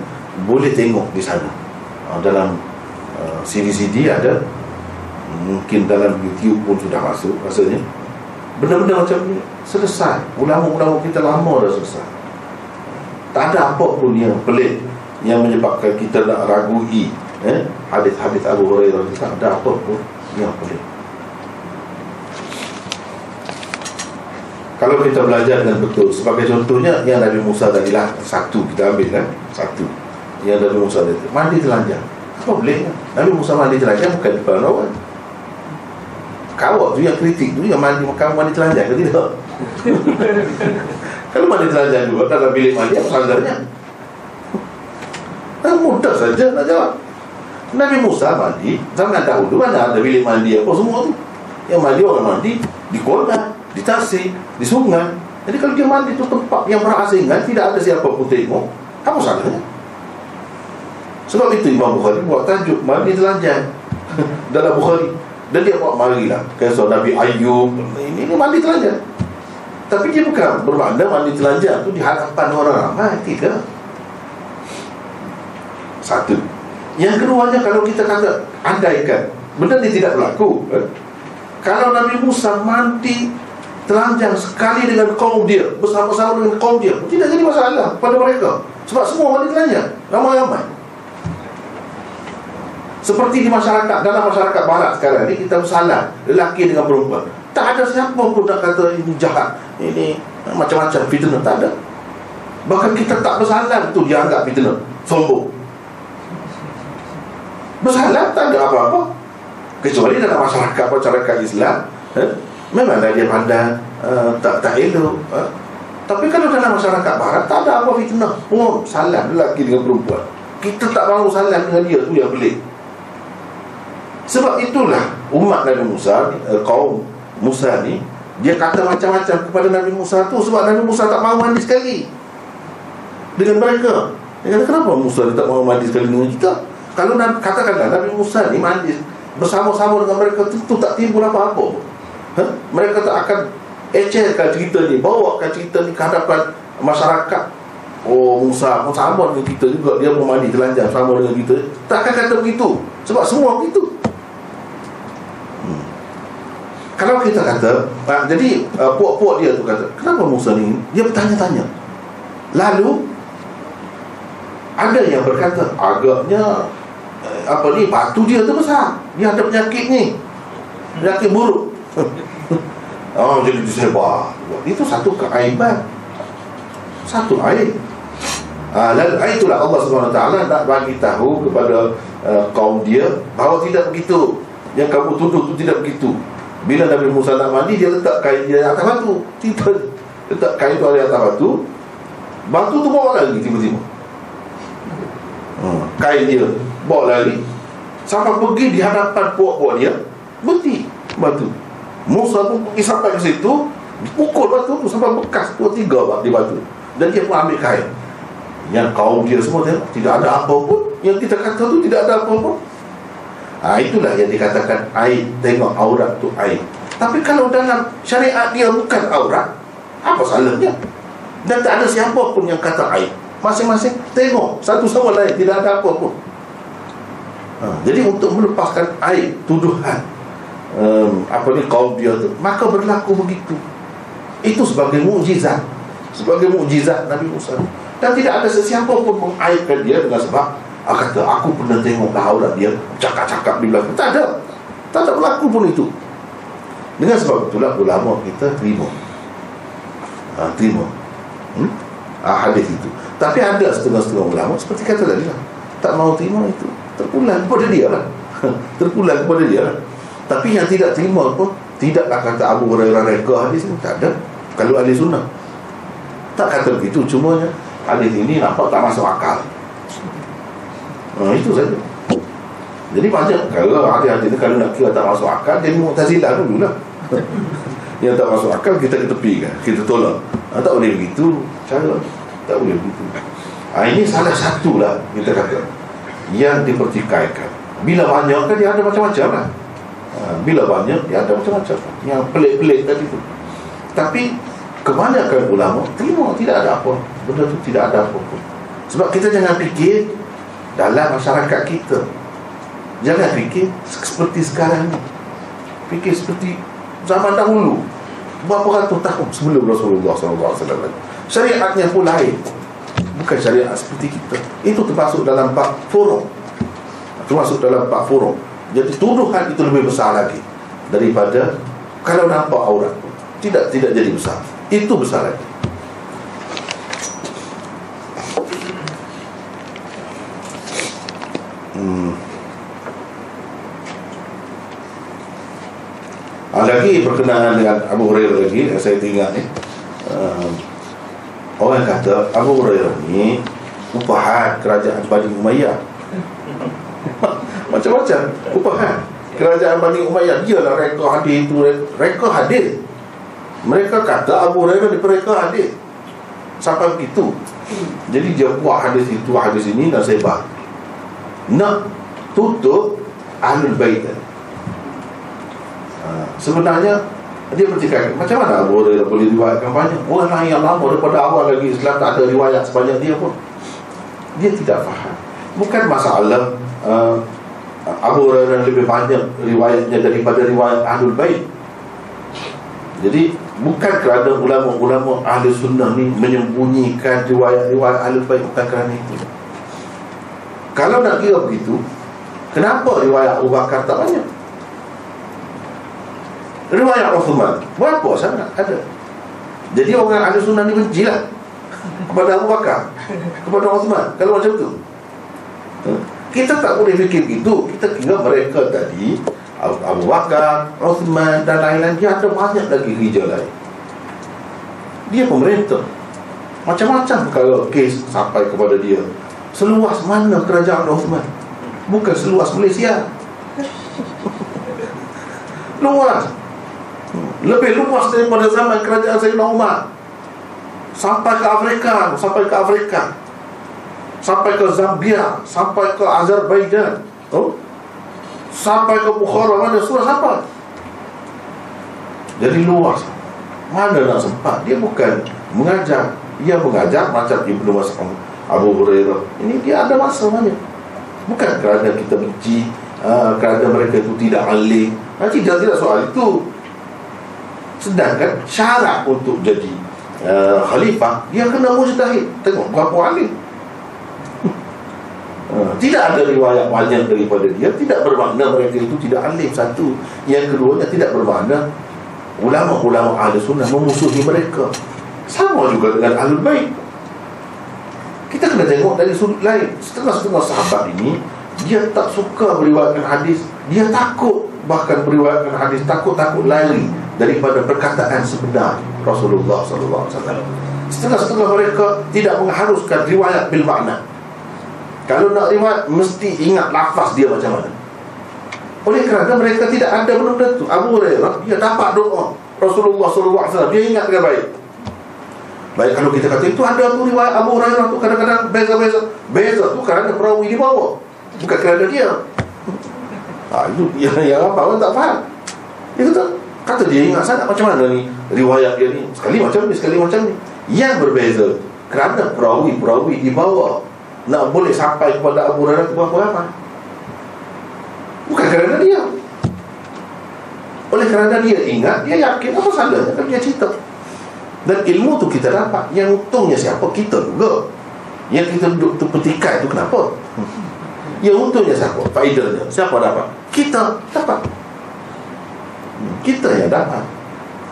boleh tengok di sana. Uh, dalam uh, CD-CD ada mungkin dalam YouTube pun sudah masuk rasanya. Benda-benda macam ni selesai. Ulama-ulama kita lama dah selesai. Tak ada apa pun yang pelik yang menyebabkan kita nak ragui eh, hadis-hadis Abu Hurairah tak ada apa pun yang boleh kalau kita belajar dengan betul sebagai contohnya yang Nabi Musa tadi lah. Satu kita ambil kan? Satu. Yang Nabi Musa tadi. Mandi telanjang. Apa boleh? Nabi Musa mandi telanjang bukan depan orang kawak tu yang kritik tu yang mandi kamu mandi telanjang ke tidak? Kalau mandi telanjang juga dalam bilik mandi apa standarnya Nah, mudah saja nak jawab. Nabi Musa mandi Zaman dahulu mana ada bilik mandi apa semua tu? Yang mandi orang mandi Di kota, di tasik, di sungai. Jadi kalau dia mandi tu tempat yang berasingan Tidak ada siapa pun tengok Apa salahnya? Sebab itu Imam Bukhari buat tajuk Mandi telanjang. Dalam Bukhari Dan dia buat marilah. Kisah Nabi Ayub Ini, ini mandi telanjang. Tapi dia bukan bermakna mandi telanjang tu Di hadapan orang. Ramai Tidak. Satu. Yang keduanya kalau kita kata andaikan benda ini tidak berlaku eh? kalau Nabi Musa mandi telanjang sekali dengan kaum dia bersama-sama dengan kaum dia tidak jadi masalah pada mereka. Sebab semua mandi telanjang. Ramai-ramai seperti di masyarakat dalam masyarakat barat sekarang ni kita bersalah. Lelaki dengan perempuan. Tak ada siapa pun nak kata ini jahat. Ini macam-macam fitnah tak ada. Bahkan kita tak bersalah tu dianggap fitnah sombong. Bersalah tak ada apa-apa. Kecuali dalam masyarakat Masyarakat Islam eh? Memanglah dia pandang uh, Tak tak elok eh? Tapi kalau dalam masyarakat barat Tak ada apa fitnah. Pun Salah lelaki dengan perempuan. Kita tak mahu salah dengan dia tu yang pelik Sebab itulah Umat Nabi Musa uh, Kaum Musa ni Dia kata macam-macam kepada Nabi Musa tu Sebab Nabi Musa tak mahu mandi sekali. Dengan mereka. Dia kata kenapa Musa tak mahu mandi sekali? Dengan kita kalau katakanlah Nabi Musa ni mandi bersama-sama dengan mereka tentu tak timbul apa-apa. Ha? mereka tak akan ecerkan cerita ni bawakan cerita ni ke hadapan masyarakat. Oh Musa pun sama dengan kita juga. Dia pun mandi telanjang sama dengan kita. Tak akan kata begitu. Sebab semua begitu. Kalau kita kata uh, jadi uh, puak-puak dia tu kata kenapa Musa ni? Dia bertanya-tanya. Lalu ada yang berkata agaknya apa ni batu dia tu besar. Dia ada penyakit ni. Penyakit buruk. Oh jadi disebar itu satu keaiban satu aib. Ha, dan itulah Allah SWT nak bagi tahu kepada uh, kaum dia bahawa tidak begitu. Yang kamu tuduh itu tidak begitu bila Nabi Musa nak mandi dia letak kain dia atas batu. Tiba letak kain tu di atas batu. Batu tu bawa lagi tiba-tiba. Hmm, kain dia bawa lari. Sampai pergi di hadapan puak-puak dia berhenti batu. Musa tu pergi sampai ke situ pukul batu tu sampai bekas dua tiga di batu. Dan dia pun ambil kain. Yang kaum dia semua tengok tidak ada apa pun. Yang kita kata tu tidak ada apa pun ha, itulah yang dikatakan air tengok aurat tu air tapi kalau dalam syariat dia bukan aurat apa salahnya? Dan tak ada siapa pun yang kata air masing-masing tengok satu sama lain tidak ada apa pun. Ha, Jadi untuk melepaskan air Tuduhan um, Apa ni kaum dia tu Maka berlaku begitu. Itu sebagai mukjizat. Sebagai mukjizat Nabi Musa. Dan tidak ada sesiapa pun mengairkan dia Dengan sebab ah, Kata aku pernah tengok aurat dia Cakap-cakap di belakang. Tak ada. Tak ada berlaku pun itu. Dengan sebab itulah ulama kita terima. Ha, Terima. Hmm? ha, Hadis itu. Tapi ada setengah-setengah ulama Seperti kata tadi lah. Tak mau terima itu. Terpulang kepada dia lah. Terpulang kepada dia lah. Tapi yang tidak terima pun tidaklah kata Abu Hurairah reka hadis ni. Tak ada. Kalau ahli sunnah. Tak kata begitu. Cuma hadis ini nampak tak masuk akal nah, itu saja. Jadi banyak kalau hadis-hadis ni kalau nak kira tak masuk akal jadi mu'tazilah dulu lah yang tak masuk akal kita ketepikan kita tolak. Ha, tak boleh begitu. Cara tak boleh begitu. Ha, ini salah satu lah kita kata yang dipertikaikan. Bila banyak kan dia ada macam-macam lah. Ha, bila banyak dia ada macam-macam. Yang pelik-pelik tadi tu. Tapi kebanyakan ulama terima tidak ada apa benda tu tidak ada apa pun sebab kita jangan fikir dalam masyarakat kita. Jangan fikir seperti sekarang ni. Fikir seperti zaman dahulu. Berapa ratus tahun sebelum Rasulullah SAW syariatnya pun lain. Bukan syariat seperti kita. Itu termasuk dalam bab forum. Termasuk dalam bab forum. Jadi tuduhan itu lebih besar lagi daripada kalau nampak aurat tidak tidak jadi besar. Itu besar lagi hmm. Ah, lagi berkenaan dengan Abu Hurairah lagi yang saya tinggal ni. Uh, orang kata Abu Hurairah ni upahan kerajaan Bani Umayyah. Macam-macam upahan kerajaan Bani Umayyah. Dia lah reka hadis itu reka hadis mereka kata Abu Hurairah ni mereka hadis sampai begitu. Jadi dia buat hadis itu hadis ini dan sebar nak tutup Ahlul Bait ha, sebenarnya dia bercakap macam mana Abu Hurairah boleh riwayatkan banyak orang yang lama daripada awal lagi Islam tak ada riwayat sebanyak dia pun dia tidak faham bukan masalah uh, Abu Hurairah lebih banyak riwayatnya daripada riwayat Ahlul Bait. Jadi bukan kerana ulama-ulama ahli sunnah ni menyembunyikan riwayat-riwayat Ahlul Bait bukan kerana itu. Kalau nak kira begitu, kenapa riwayat Abu Bakar tak banyak? Riwayat Uthman berapa sangat ada. Jadi orang ahli sunnah ni bencilah kepada Abu Bakar, kepada Uthman. Kalau macam tu. Kita tak boleh fikir itu Kita kira mereka tadi Abu Bakar, Uthman dan lain-lain Dia ada banyak lagi hijau lain Dia pemerintah Macam-macam kalau kes sampai kepada dia Seluas mana kerajaan Uthman Bukan seluas Malaysia Luas Lebih luas daripada zaman kerajaan Sayyidina Umar Sampai ke Afrika Sampai ke Afrika sampai ke Zambia, sampai ke Azerbaijan, oh? sampai ke Bukhara mana sudah sampai. Jadi luas. Mana nak sempat? Dia bukan mengajar, dia mengajar macam Ibnu Mas'ud, Abu Hurairah. Ini dia ada masa banyak. Bukan kerana kita benci, uh, kerana mereka itu tidak alim. Nah, tidak tidak soal itu. Sedangkan syarat untuk jadi uh, khalifah dia kena mujtahid. Tengok berapa alim. Ha, tidak ada riwayat banyak daripada dia Tidak bermakna mereka itu tidak alim Satu Yang keduanya tidak bermakna Ulama-ulama ahli sunnah Memusuhi mereka Sama juga dengan ahli baik Kita kena tengok dari sudut lain. Setengah-setengah sahabat ini Dia tak suka beriwayatkan hadis. Dia takut Bahkan beriwayatkan hadis Takut-takut lari Daripada perkataan sebenar Rasulullah SAW Setengah-setengah mereka Tidak mengharuskan riwayat bil makna. Kalau nak riwayat Mesti ingat lafaz dia macam mana. Oleh kerana mereka tidak ada benda itu Abu Hurairah Dia dapat doa Rasulullah SAW Dia ingat dengan baik Baik kalau kita kata itu ada tu riwayat Abu Hurairah tu kadang-kadang beza-beza Beza tu kerana perawi di bawah Bukan kerana dia ha, Itu yang, yang apa orang tak faham Dia kata Kata dia ingat sangat macam mana ni Riwayat dia ni Sekali macam ni, sekali macam ni Yang berbeza Kerana perawi-perawi di bawah nak boleh sampai kepada Abu Hurairah itu berapa lama? Bukan kerana dia. Oleh kerana dia ingat, dia yakin apa salahnya kan dia cerita. Dan ilmu tu kita dapat. Yang untungnya siapa? Kita juga. Yang kita duduk tu petikai tu kenapa? Yang untungnya siapa? Faidahnya. Siapa dapat? Kita dapat. Kita yang dapat.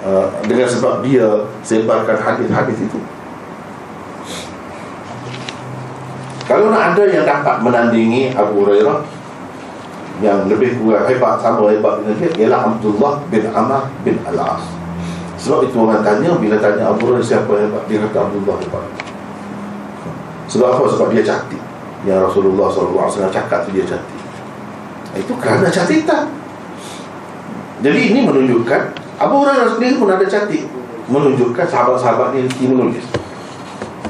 Uh, dengan sebab dia sebarkan hadis-hadis itu. Kalau nak ada yang dapat menandingi Abu Hurairah yang lebih kurang hebat sama hebat dengan dia ialah Abdullah bin Amr bin Al-As. Sebab itu orang tanya bila tanya Abu Hurairah siapa hebat dia kata Abdullah hebat. Sebab apa? Sebab dia cantik. Yang Rasulullah SAW cakap tu dia cantik. Itu kerana cantikan. Jadi ini menunjukkan Abu Hurairah sendiri pun ada cantik. Menunjukkan sahabat-sahabat ni menulis.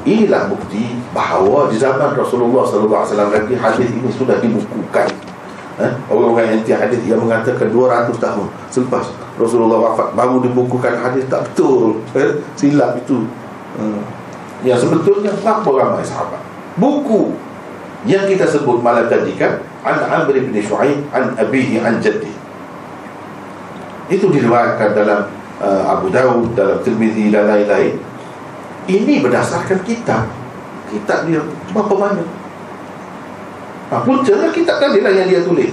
Inilah bukti bahawa di zaman Rasulullah SAW lagi hadis ini sudah dibukukan. Eh? Orang-orang yang tiada hadis yang mengatakan 200 tahun selepas Rasulullah wafat baru dibukukan hadis tak betul. Eh? Silap itu. Hmm. Yang sebetulnya berapa ramai sahabat? Buku yang kita sebut malam tadi kan An Amr bin Shu'aib An Abihi An Jaddi Itu diriwayatkan dalam uh, Abu Dawud Dalam Tirmidhi dan lain-lain ini berdasarkan kitab kitab dia berapa banyak ha, puncalah kitab tadi lah yang dia tulis.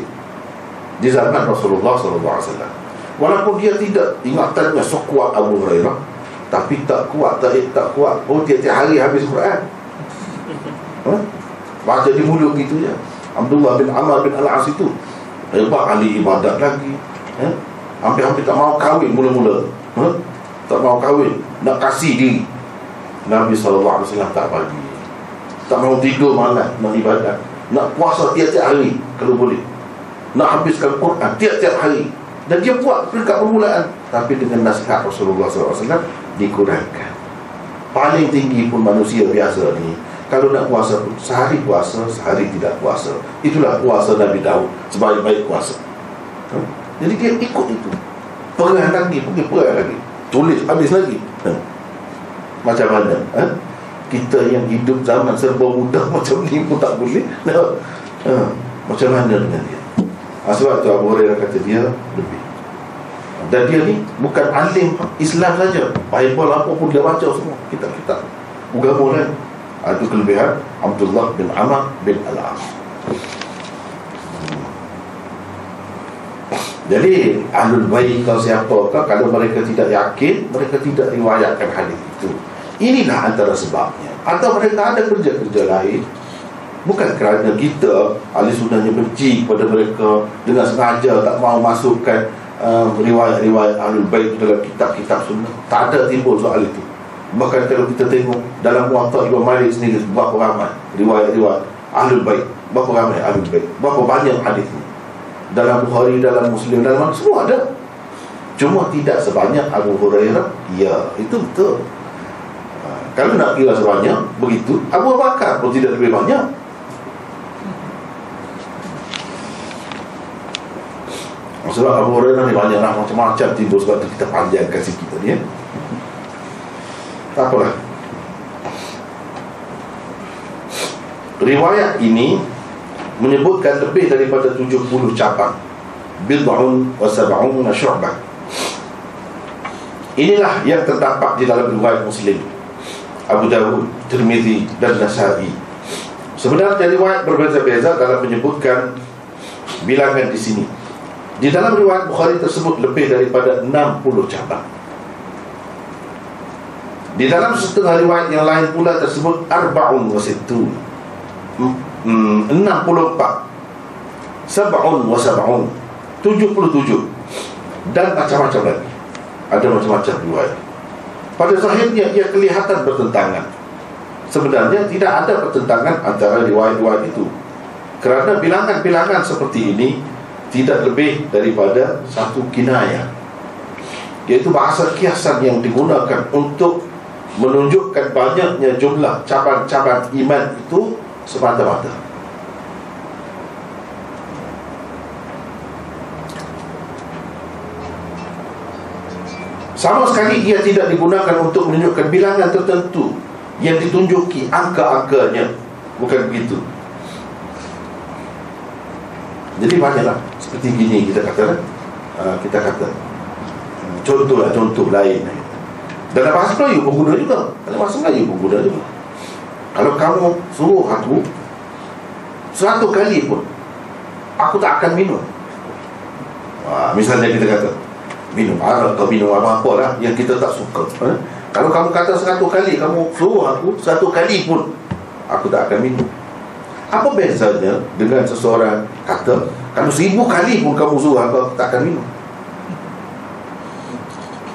Di zaman Rasulullah SAW walaupun dia tidak ingatannya sekuat Abu Hurairah tapi tak kuat tak, tak kuat. Oh tiap-tiap hari habis Quran. Ha? baca di mulut gitu je. Abdullah bin Amr bin Al-As itu hebat ahli ibadat lagi. Ha? hampir-hampir tak mau kahwin mula-mula. Ha? tak mau kahwin. Nak kasih diri. Nabi SAW tak bagi. Tak mau tidur malam nak ibadat nak puasa tiap-tiap hari kalau boleh. Nak habiskan Quran tiap-tiap hari. Dan dia buat dekat permulaan. Tapi dengan nasihat Rasulullah SAW dikurangkan. Paling tinggi pun manusia biasa ni kalau nak puasa pun sehari puasa sehari tidak puasa. Itulah puasa Nabi Daud sebaik-baik puasa. Ha? jadi dia ikut itu. Perang lagi pergi perang lagi. Tulis habis lagi. Ha? macam mana? Ha? Kita yang hidup zaman serba mudah macam ni pun tak boleh. Ha? macam mana dengan dia? Ha, sebab tu Abu Hurairah kata dia lebih. Dan dia ni bukan alim Islam saja. Bible apa pun dia baca semua. Kitab-kitab. Agama lain. Ha, itu kelebihan Abdullah bin Amr bin Al-As. Jadi Ahlul Bayi kau siapakah Kalau mereka tidak yakin Mereka tidak riwayatkan hadis itu Inilah antara sebabnya. Atau mereka ada kerja-kerja lain. Bukan kerana kita Ahli sunnahnya benci kepada mereka Dengan sengaja tak mau masukkan uh, Riwayat-riwayat Ahlul Bayi dalam kitab-kitab sunnah. Tak ada timbul soal itu. Bahkan kalau kita tengok Dalam muatak Ibn Malik sendiri Berapa ramai riwayat-riwayat Ahlul Bayi Berapa ramai Ahlul Bayi Berapa banyak hadis ini dalam Bukhari, dalam Muslim, dalam semua ada. Cuma tidak sebanyak Abu Hurairah. Ya, itu betul. Kalau nak kira sebanyak, begitu. Abu Bakar pun tidak lebih banyak. Sebab Abu Hurairah ni banyak lah macam-macam timbul sebab tu kita panjangkan sikit tadi ya. Tak apalah. Riwayat ini menyebutkan lebih daripada 70 cabang bid'un wa sab'un syu'bah inilah yang terdapat di dalam riwayat muslim Abu Dawud, Tirmizi dan Nasa'i. Sebenarnya riwayat berbeza-beza dalam menyebutkan bilangan di sini. Di dalam riwayat Bukhari tersebut lebih daripada 60 cabang. Di dalam setengah riwayat yang lain pula tersebut arba'un wa sittun. Hmm, 64 Sab'un wa sab'un. 77 Dan macam-macam lagi. Ada macam-macam riwayat Pada zahirnya ia kelihatan bertentangan. Sebenarnya tidak ada pertentangan antara riwayat-riwayat itu. Kerana bilangan-bilangan seperti ini Tidak lebih daripada satu kinayah. Iaitu bahasa kiasan yang digunakan untuk Menunjukkan banyaknya jumlah cabang-cabang iman itu semata-mata Sama sekali ia tidak digunakan untuk menunjukkan bilangan tertentu Yang ditunjuki angka-angkanya. Bukan begitu. Jadi banyaklah. Seperti gini kita kata uh, Kita kata Contohlah contoh lain. Dalam bahasa Melayu? Pun guna juga bahasa Melayu pun guna juga. Kalau kamu suruh aku Satu kali pun Aku tak akan minum. Ha, Misalnya kita kata Minum arak atau minum apa-apa lah Yang kita tak suka ha? Kalau kamu kata satu kali Kamu suruh aku Satu kali pun Aku tak akan minum Apa bezanya Dengan seseorang kata Kalau seribu kali pun kamu suruh aku Aku tak akan minum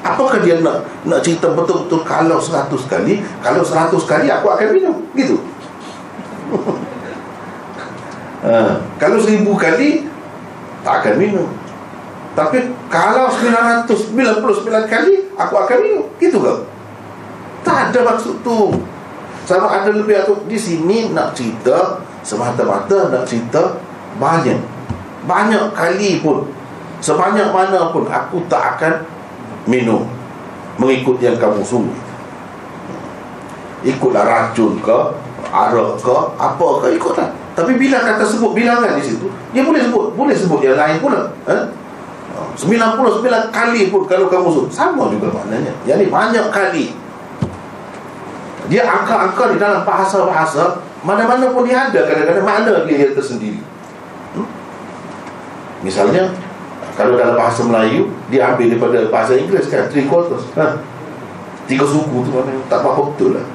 Apakah dia nak nak cerita betul-betul kalau seratus kali, kalau seratus kali aku akan minum, gitu. ha, kalau seribu kali tak akan minum. Tapi kalau sembilan ratus sembilan puluh sembilan kali aku akan minum, gitu ke? Tak ada maksud tu. Sama ada lebih atau di sini nak cerita semata-mata nak cerita banyak. Banyak kali pun sebanyak mana pun aku tak akan minum mengikut yang kamu suruh ikutlah racun ke arak ke apa ke ikutlah tapi bila kata sebut bilangan di situ dia boleh sebut boleh sebut yang lain pula eh? 99 kali pun kalau kamu suruh. Sama juga maknanya. Jadi banyak kali. Dia angka-angka di dalam bahasa-bahasa Mana-mana pun dia ada. Kadang-kadang makna dia yang tersendiri? Hmm? Misalnya Kalau dalam bahasa Melayu Dia ambil daripada bahasa Inggeris kan? Three quarters ha? Tiga suku tu mana Tak apa-apa betul lah.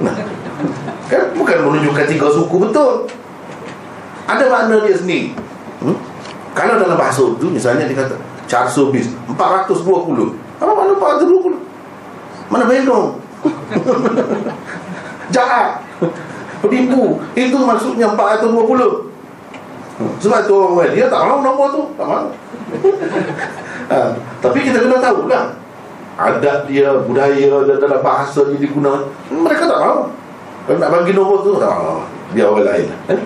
Kan? Bukan menunjukkan tiga suku betul. Ada makna dia sendiri. Hmm? Kalau dalam bahasa Urdu Misalnya dia kata 400 bis 420 Apa mana 420 Mana bedong Jahat. Penipu. Itu maksudnya 420 sebab tu orang well, dia tak mahu nombor tu. Tak mahu. Ha, Tapi kita kena tahu kan? Adat dia, budaya dia, dalam bahasa dia diguna Mereka tak mahu. Kalau nak bagi nombor tu, tak mahu. Biar orang lain. Eh?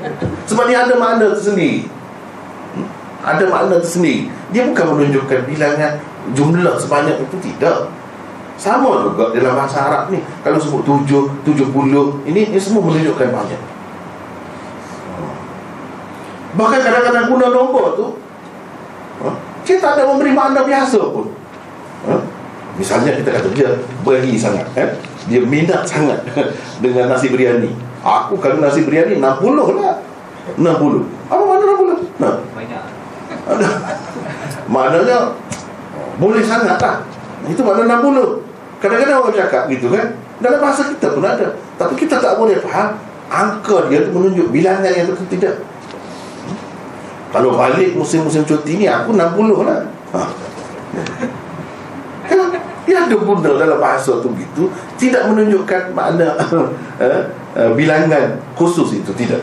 Sebab dia ada makna tersendiri. Ada makna tersendiri Dia bukan menunjukkan bilangan Jumlah sebanyak itu Tidak sama juga dalam bahasa Arab ni Kalau sebut tujuh, tujuh puluh Ini, ini semua menunjukkan banyak Bahkan kadang-kadang guna nombor tu ha? Kita tak ada memberi makna biasa pun ha? Misalnya kita kata dia beri sangat eh? Dia minat sangat Dengan nasi biryani Aku kalau nasi biryani 60 lah 60 Apa makna 60? Nah. Maknanya Boleh sangat lah. Itu makna 60 Kadang-kadang orang cakap gitu kan. Dalam bahasa kita pun ada. Tapi kita tak boleh faham Angka dia tu menunjuk bilangan yang betul tidak? Kalau balik musim-musim cuti ni Aku 60 lah. Ha. Dia ada benda dalam bahasa tu gitu Tidak menunjukkan makna uh, uh, Bilangan khusus itu Tidak.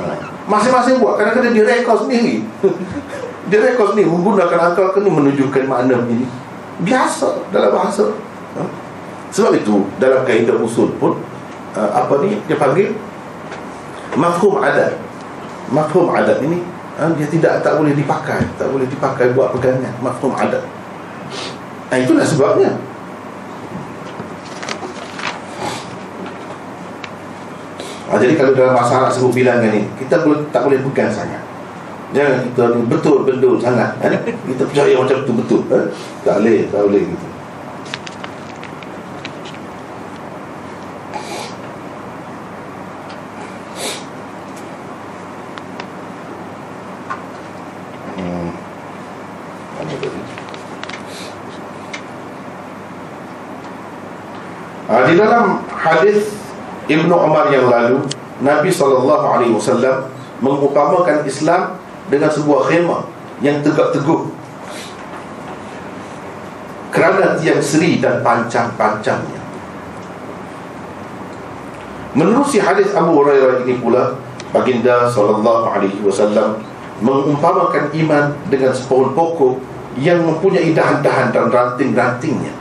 Ha. Masing-masing buat. Kadang-kadang dia rekod sendiri. Dia rekod sendiri. Menggunakan angka ni Menunjukkan makna ini biasa. Dalam bahasa. Ha? sebab itu dalam kaedah usul pun uh, apa ni dia panggil? Mafhum adat. Mafhum adat ini uh, dia tidak tak boleh dipakai. Tak boleh dipakai buat pegangan mafhum adat. Nah itulah sebabnya Ha, jadi kalau dalam masalah sebut bilangan ni Kita boleh, tak boleh pegang sangat Jangan kita betul bendul sangat eh? Kita percaya macam tu betul eh? Tak boleh, tak boleh gitu hmm. Ha, di dalam Ibnu Umar yang lalu Nabi SAW mengutamakan Islam dengan sebuah khemah yang tegak teguh. Kerana tiang seri dan pancang-pancangnya Menerusi hadis Abu Hurairah ini pula baginda sallallahu alaihi wasallam mengumpamakan iman dengan sepohon pokok yang mempunyai dahan-dahan dan ranting-rantingnya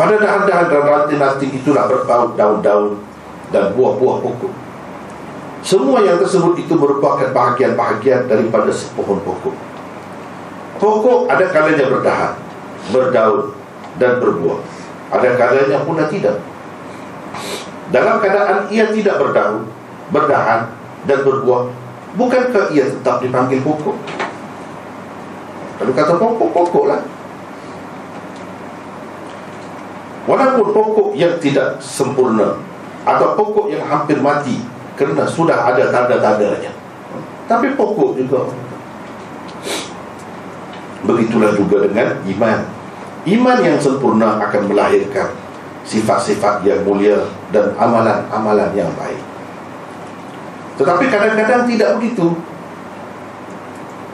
pada dahan-dahan dan ranting-ranting itulah berpaut daun-daun dan buah-buah pokok semua yang tersebut itu merupakan bahagian-bahagian daripada sepohon pokok. Pokok ada kalanya berdahan, berdaun dan berbuah. Ada kalanya pula tidak. Dalam keadaan ia tidak berdaun, berdahan dan berbuah, bukankah ia tetap dipanggil pokok? Kalau kata pokok, pokoklah. Walaupun pokok yang tidak sempurna atau pokok yang hampir mati kerana sudah ada tanda-tandanya. Tapi pokok juga. Begitulah juga dengan iman. Iman yang sempurna akan melahirkan sifat-sifat yang mulia dan amalan-amalan yang baik. Tetapi kadang-kadang tidak begitu.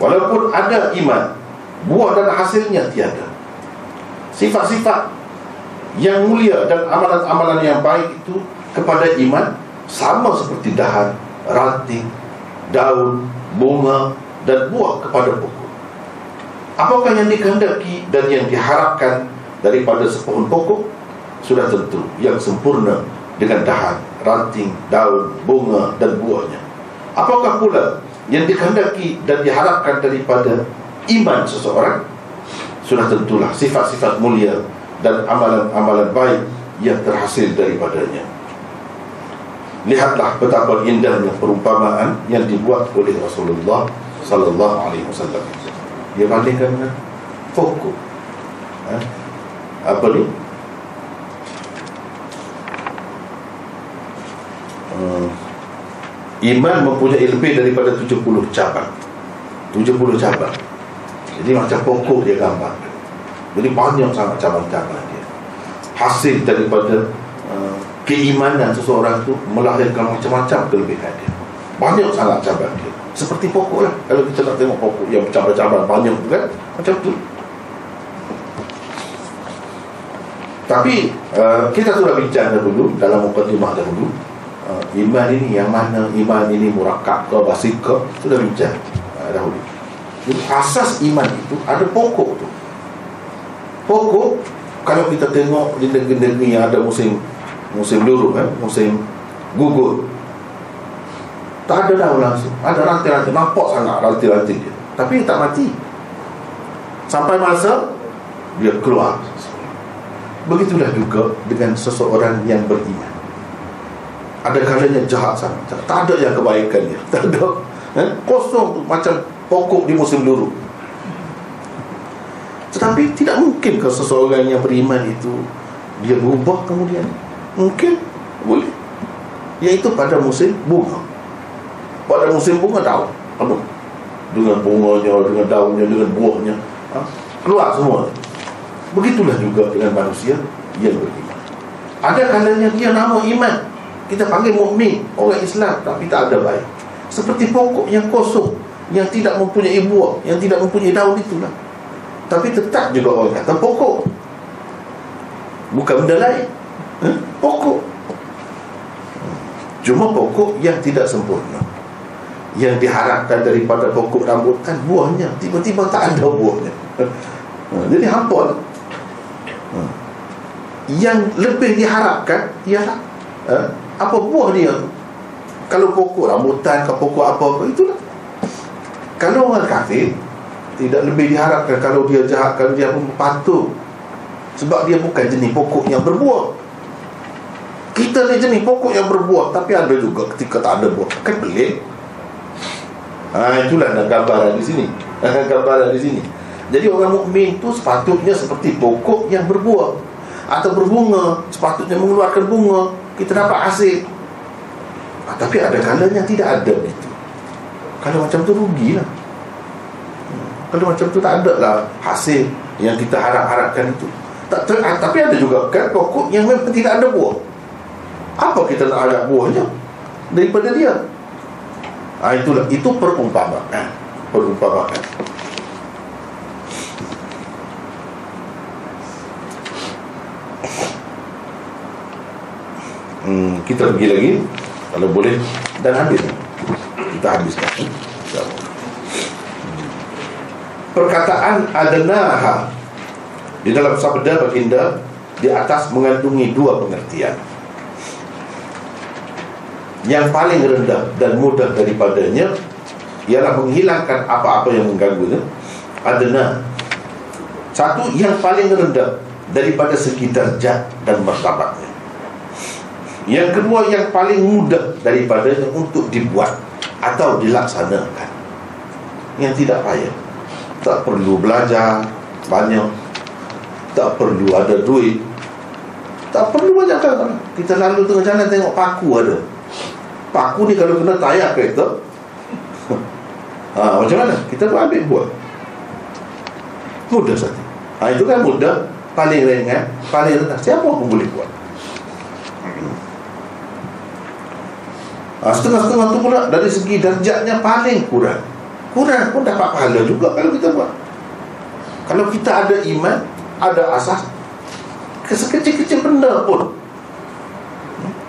Walaupun ada iman buah dan hasilnya tiada. Sifat-sifat yang mulia dan amalan-amalan yang baik itu kepada iman sama seperti dahan, ranting, daun, bunga dan buah kepada pokok. Apakah yang dikehendaki dan yang diharapkan daripada sepohon pokok? Sudah tentu yang sempurna dengan dahan, ranting, daun, bunga dan buahnya. Apakah pula yang dikehendaki dan diharapkan daripada iman seseorang? Sudah tentulah sifat-sifat mulia dan amalan-amalan baik yang terhasil daripadanya. Lihatlah betapa indahnya perumpamaan yang dibuat oleh Rasulullah sallallahu alaihi wasallam. Dia bandingkan dengan fokus. Ha? Apa ni? Hmm. Iman mempunyai lebih daripada 70 cabang. 70 cabang. Jadi macam pokok dia gambarkan. Jadi banyak sangat cabang-cabang dia. Hasil daripada uh, Keimanan seseorang tu Melahirkan macam-macam kelebihan dia. Banyak sangat cabang dia. Seperti pokok lah. Kalau kita nak tengok pokok yang cabang-cabang banyak tu kan Macam tu. Tapi uh, kita sudah bincang dahulu dalam mukadimah dahulu. Uh, iman ini yang mana iman ini murakab ke basit ke sudah bincang uh, dahulu. Jadi asas iman itu ada pokok tu. Pokok kalau kita tengok di negeri-negeri yang ada musim musim luruh kan, musim gugur. Tak ada daun langsung. Ada rantai-rantai nampak sangat rantai-rantai dia. Tapi tak mati. Sampai masa dia keluar Begitulah juga dengan seseorang yang beriman Ada kalanya jahat sangat Tak ada yang kebaikan dia Tak ada eh? Kosong tu macam pokok di musim luruh Tetapi tidak mungkin ke seseorang yang beriman itu Dia berubah kemudian Mungkin Boleh Iaitu pada musim bunga Pada musim bunga tahu Apa? Dengan bunganya, dengan daunnya, dengan buahnya ha? Keluar semua Begitulah juga dengan manusia yang beriman. Ada kalanya dia nama iman. Kita panggil mukmin, orang Islam tapi tak ada baik. Seperti pokok yang kosong, yang tidak mempunyai buah, yang tidak mempunyai daun itulah. Tapi tetap juga orang kata pokok. Bukan benda lain. Eh? Pokok. Cuma pokok yang tidak sempurna. Yang diharapkan daripada pokok rambutan buahnya tiba-tiba tak ada buahnya. Jadi hampa hmm. Yang lebih diharapkan Ialah eh, Apa buah dia Kalau pokok rambutan ke pokok apa-apa Itulah Kalau orang kafir Tidak lebih diharapkan Kalau dia jahat Kalau dia pun patuh Sebab dia bukan jenis pokok yang berbuah Kita ni jenis pokok yang berbuah Tapi ada juga ketika tak ada buah Kan pelik ha, Itulah nak gambaran di sini Gambaran di sini jadi orang mukmin tu sepatutnya seperti pokok yang berbuah atau berbunga, sepatutnya mengeluarkan bunga, kita dapat hasil. Ah, tapi ada kalanya tidak ada itu. Kalau macam tu rugilah. Kalau macam tu tak ada lah hasil yang kita harap-harapkan itu. Tak, ter, ah, tapi ada juga kan pokok yang memang tidak ada buah. Apa kita nak harap buahnya daripada dia? Ah itulah itu perumpamaan. Perumpamaan. hmm, kita pergi lagi kalau boleh dan habis kita habiskan perkataan adnaha di dalam sabda baginda di atas mengandungi dua pengertian yang paling rendah dan mudah daripadanya ialah menghilangkan apa-apa yang mengganggunya adna satu yang paling rendah daripada segi darjat dan martabatnya yang kedua yang paling mudah daripada untuk dibuat atau dilaksanakan. Yang tidak payah. Tak perlu belajar banyak. Tak perlu ada duit. Tak perlu banyak kan. Kita lalu tengah jalan tengok paku ada. Paku ni kalau kena tayar kereta. ha, macam mana? Kita pun ambil buat. Mudah saja. Ha, itu kan mudah. Paling ringan. Paling rendah. Siapa pun boleh buat. ha, Setengah-setengah tu pula Dari segi darjatnya paling kurang Kurang pun dapat pahala juga Kalau kita buat. Kalau kita ada iman Ada asas Sekecil-kecil benda pun.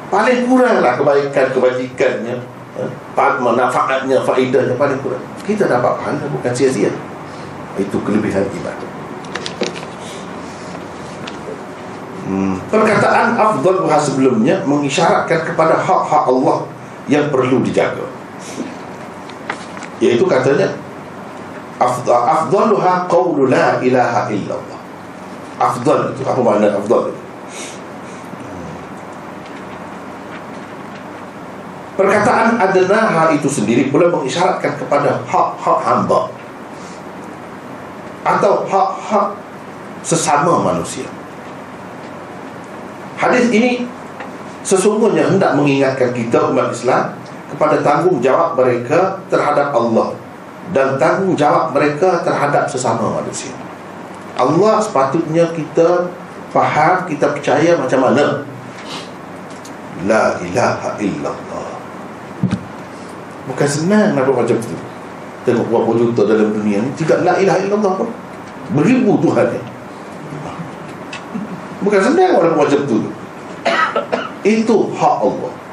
Paling kurang lah kebaikan-kebajikannya ha, Manfaatnya, faedahnya paling kurang. Kita dapat pahala bukan sia-sia. Itu kelebihan iman. Hmm. Perkataan afdal sebelumnya mengisyaratkan kepada hak-hak Allah yang perlu dijaga Iaitu katanya Afdaluha qawlu la ilaha illallah. Afdal itu Apa makna afdal? Itu Perkataan adnaha itu sendiri Boleh mengisyaratkan kepada Hak-hak hamba Atau hak-hak Sesama manusia. Hadis ini sesungguhnya hendak mengingatkan kita umat Islam kepada tanggungjawab mereka terhadap Allah dan tanggungjawab mereka terhadap sesama manusia. Allah sepatutnya kita faham, kita percaya macam mana? La ilaha illallah. Bukan senang nak buat macam tu. Tengok berapa juta dalam dunia ni tidak la ilaha illallah pun. Beribu Tuhan ni. Bukan senang orang buat macam tu. Itu hak Allah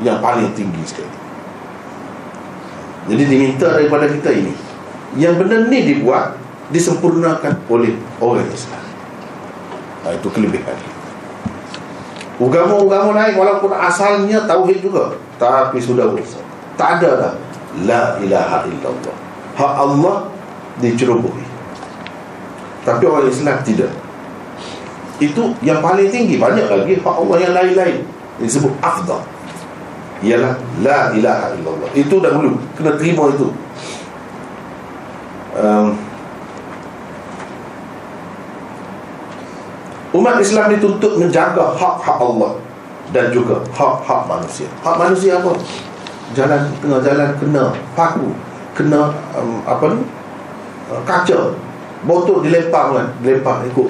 yang paling tinggi sekali. Jadi diminta daripada kita ini Yang benda ni dibuat Disempurnakan oleh orang Islam. Nah, Itu kelebihan. Ugama-ugama lain Walaupun asalnya Tauhid juga Tapi sudah berusaha Tak ada dah. La ilaha illallah. Hak Allah dicerobohi Tapi orang Islam tidak. Itu yang paling tinggi. Banyak lagi hak Allah yang lain-lain. Disebut afdal ialah la ilaha illallah. Itu dahulu. Kena terima itu. Um, umat Islam dituntut menjaga hak-hak Allah dan juga hak-hak manusia. Hak manusia apa? Jalan tengah jalan kena paku kena um, apa ni? Uh, kaca. Botol dilempar kan dilempar ikut.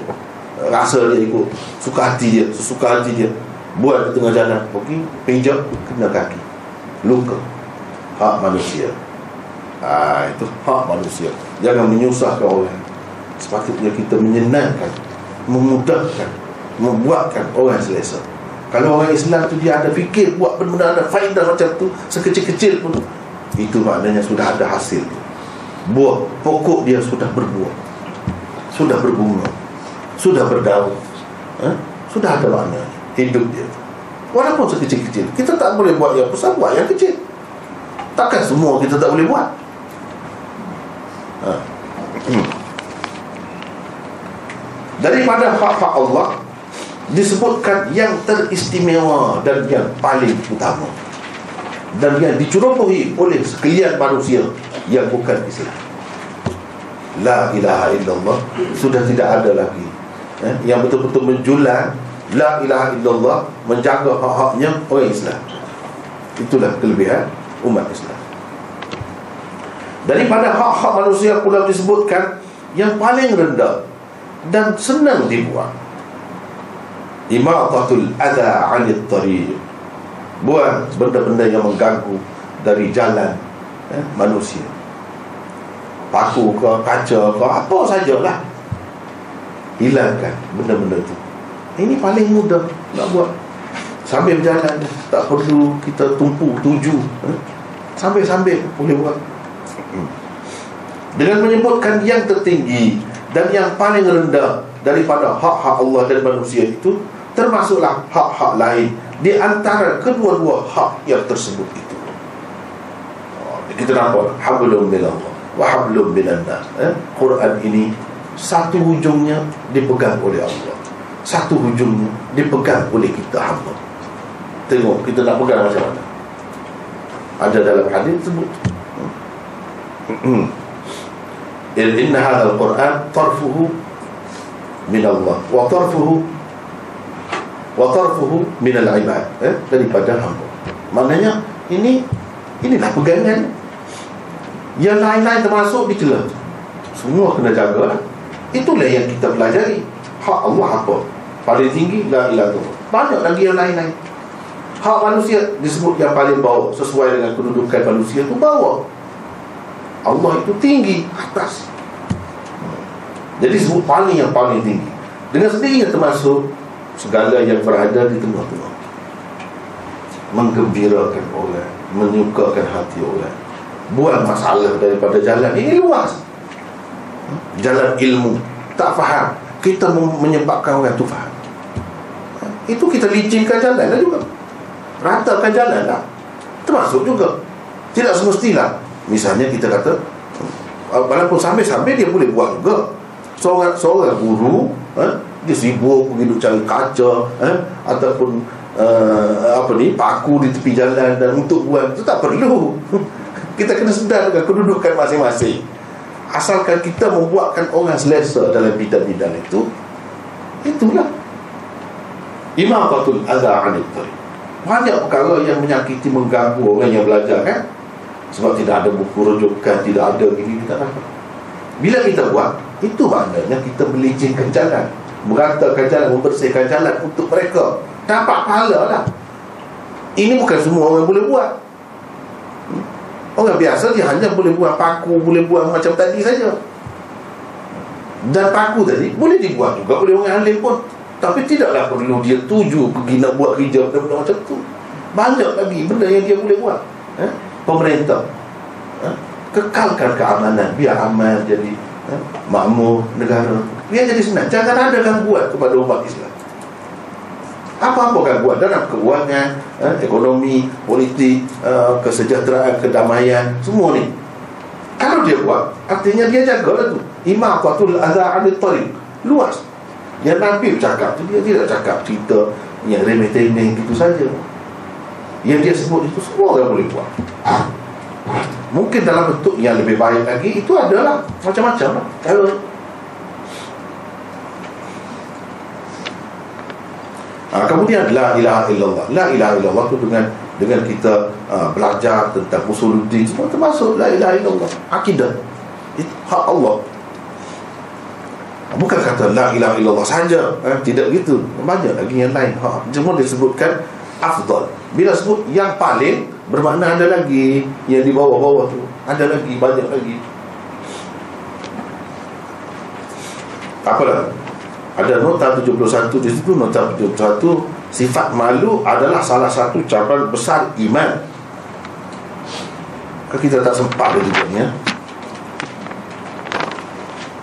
Rasa dia ikut. Suka hati dia sesuka hati dia buat di tengah jalan pergi pijak kena kaki. Luka. Hak manusia. Ha, itu hak manusia. Jangan menyusahkan orang sepatutnya kita menyenangkan memudahkan membuatkan orang selesa. Kalau orang Islam tu dia ada fikir buat benda-benda ada faedah macam tu sekecil-kecil pun itu maknanya sudah ada hasil buah pokok dia sudah berbuah. Sudah berbunga. Sudah berdaun eh? sudah ada maknanya. Hidup dia walaupun sekecil-kecil kita tak boleh buat yang besar buat yang kecil. Takkan semua kita tak boleh buat. Ha. hmm. daripada hak-hak Allah disebutkan yang teristimewa dan yang paling utama. Dan yang dicerobohi oleh sekalian manusia yang bukan Islam. La ilaha illallah Sudah tidak ada lagi. Eh, Yang betul-betul menjulang La ilaha illallah Menjaga hak-haknya orang Islam. Itulah kelebihan umat Islam. Daripada hak-hak manusia pula disebutkan Yang paling rendah Dan senang dibuat Imatatul adha anit tariq. Buat benda-benda yang mengganggu Dari jalan eh, manusia. Paku ke, kaca ke, apa sajalah. Hilangkan benda-benda itu ini paling mudah nak buat Sambil berjalan Tak perlu kita tumpu tuju eh? Sambil-sambil boleh buat hmm. Dengan menyebutkan yang tertinggi Dan yang paling rendah Daripada hak-hak Allah dan manusia itu Termasuklah hak-hak lain Di antara kedua-dua hak yang tersebut itu oh, Kita nampak Hablum minallah Wahablum minanna eh? Quran ini Satu hujungnya dipegang oleh Allah satu hujungnya dipegang oleh kita hamba. Tengok kita nak pegang macam mana? Ada dalam hadis sebut inna hadha al-Quran tarfuhu min Allah wa tarfuhu wa tarfuhu min al-ibad eh? daripada hamba. Maknanya ini inilah pegangan. Yang lain-lain termasuk dicela. Semua kena jaga itulah yang kita pelajari. Hak Allah apa paling tinggi la ilaha illallah. Banyak lagi yang lain-lain. Hak manusia disebut yang paling bawah sesuai dengan kedudukan manusia itu bawah. Allah itu tinggi atas. Jadi sebut paling yang paling tinggi. Dengan sendirinya termasuk segala yang berada di tengah-tengah. Menggembirakan orang menyukakan hati orang. Buang masalah daripada jalan ini luas. Jalan ilmu. Tak faham. Kita menyebabkan orang itu faham itu kita licinkan jalan lah juga. Ratakan jalan lah. Termasuk juga. Tidak semestilah. Misalnya kita kata uh, walaupun sambil-sambil dia boleh buat juga. Seorang, seorang guru eh, dia sibuk pergi cari kaca eh, ataupun uh, apa ni paku di tepi jalan dan untuk buat itu tak perlu. Kita kena sedar dengan kedudukan masing-masing. Asalkan kita membuatkan orang selesa dalam bidang-bidang itu itulah imatatul adha anil tariq banyak perkara yang menyakiti mengganggu orang yang belajar kan? Sebab tidak ada buku rujukan tidak ada gini kita dapat. Bila kita buat itu maknanya kita melicinkan jalan. Meratakan jalan membersihkan jalan untuk mereka. Dapat pahala lah. Ini bukan semua orang boleh buat. Orang biasa dia hanya boleh buat paku boleh buat macam tadi saja. Dan paku tadi boleh dibuat juga oleh orang alim pun tapi tidaklah perlu dia tuju pergi nak buat kerja benda macam tu banyak lagi benda yang dia boleh buat eh? pemerintah eh? kekalkan keamanan biar aman jadi eh? makmur negara biar jadi senang jangan ada gangguan kepada umat Islam apa-apa buat dalam keuangan eh? ekonomi politik eh? kesejahteraan kedamaian semua ni kalau dia buat artinya dia jaga lah tu imaqatul adha anil tariq luas yang Nabi bercakap tu dia tidak cakap cerita yang remeh-temeh gitu saja yang dia sebut itu semua orang boleh buat mungkin dalam bentuk yang lebih baik lagi itu adalah macam-macam lah. kalau Ha, kemudian la ilaha illallah. La ilaha illallah tu dengan dengan kita uh, belajar tentang usuluddin semua termasuk la ilaha illallah. Akidah. Itu hak Allah. Bukan kata la ilaha illallah saja eh, Tidak gitu Banyak lagi yang lain. Ha, Cuma disebutkan Afdal. Bila sebut yang paling Bermakna ada lagi. Yang di bawah-bawah tu Ada lagi Banyak lagi. Apalah Ada nota 71 di situ Nota 71 Sifat malu adalah salah satu cabang besar iman. Kita tak sempat ni ya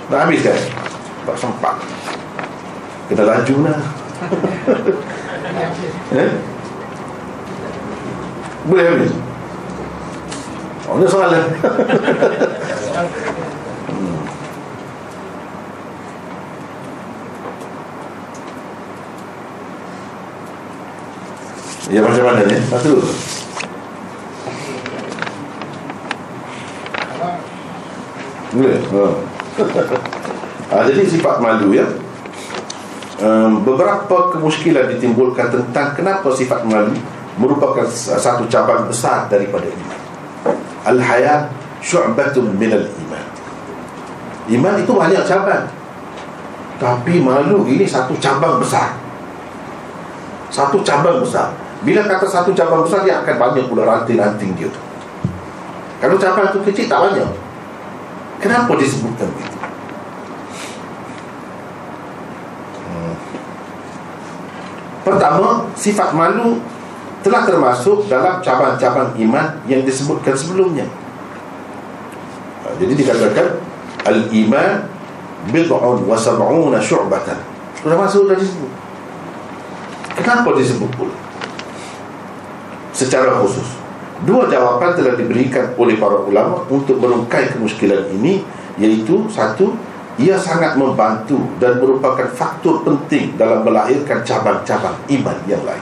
Dah habis kan? Tak sempat kena laju lah eh? boleh habis oh ni soalan hmm. Ya macam mana ni? Satu Boleh? Oh. Ha, jadi sifat malu ya. Um, beberapa kemuskilan ditimbulkan tentang kenapa sifat malu merupakan satu cabang besar daripada iman. Al-haya syu'batun minal iman. Iman itu banyak cabang. Tapi malu ini satu cabang besar. Satu cabang besar. Bila kata satu cabang besar dia akan banyak pula ranting-ranting dia. Kalau cabang itu kecil tak banyak. Kenapa disebutkan begitu? Pertama, sifat malu telah termasuk dalam cabang-cabang iman yang disebutkan sebelumnya. Ha, jadi dikatakan al-iman bid'un wa sab'una syu'batan. Sudah masuk dari situ. Kenapa disebut pula? Secara khusus. Dua jawapan telah diberikan oleh para ulama untuk merungkai kemuskilan ini iaitu satu ia sangat membantu dan merupakan faktor penting dalam melahirkan cabang-cabang iman yang lain.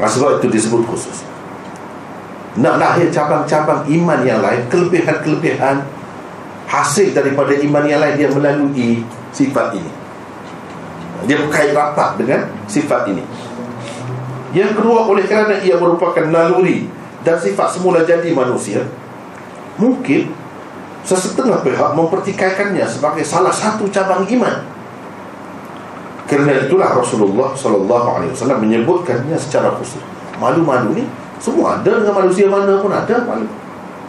Sebab itu disebut khusus. Nak lahir cabang-cabang iman yang lain, kelebihan-kelebihan hasil daripada iman yang lain dia melalui sifat ini. Dia berkait rapat dengan sifat ini. Yang kedua oleh kerana ia merupakan naluri dan sifat semula jadi manusia, mungkin sesetengah pihak mempertikaikannya sebagai salah satu cabang iman. Kerana itulah Rasulullah sallallahu alaihi wasallam menyebutkannya secara khusus. Malu-malu ni semua ada dengan manusia mana pun ada malu.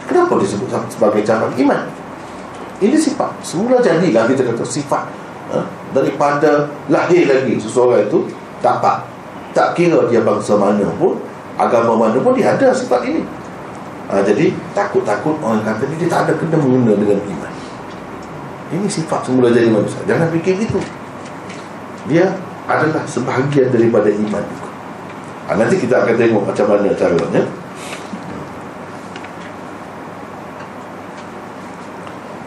Kenapa disebut sebagai cabang iman? Ini sifat. Semula jadilah kita kata sifat. Ha? Daripada lahir lagi seseorang itu dapat. Tak kira dia bangsa mana pun, agama mana pun dia ada sifat ini ha, Jadi takut-takut orang kata ni Dia tak ada kena mengena dengan iman. Ini sifat semula jadi manusia. Jangan fikir itu Dia adalah sebahagian daripada iman juga. Ha, Nanti kita akan tengok macam mana caranya.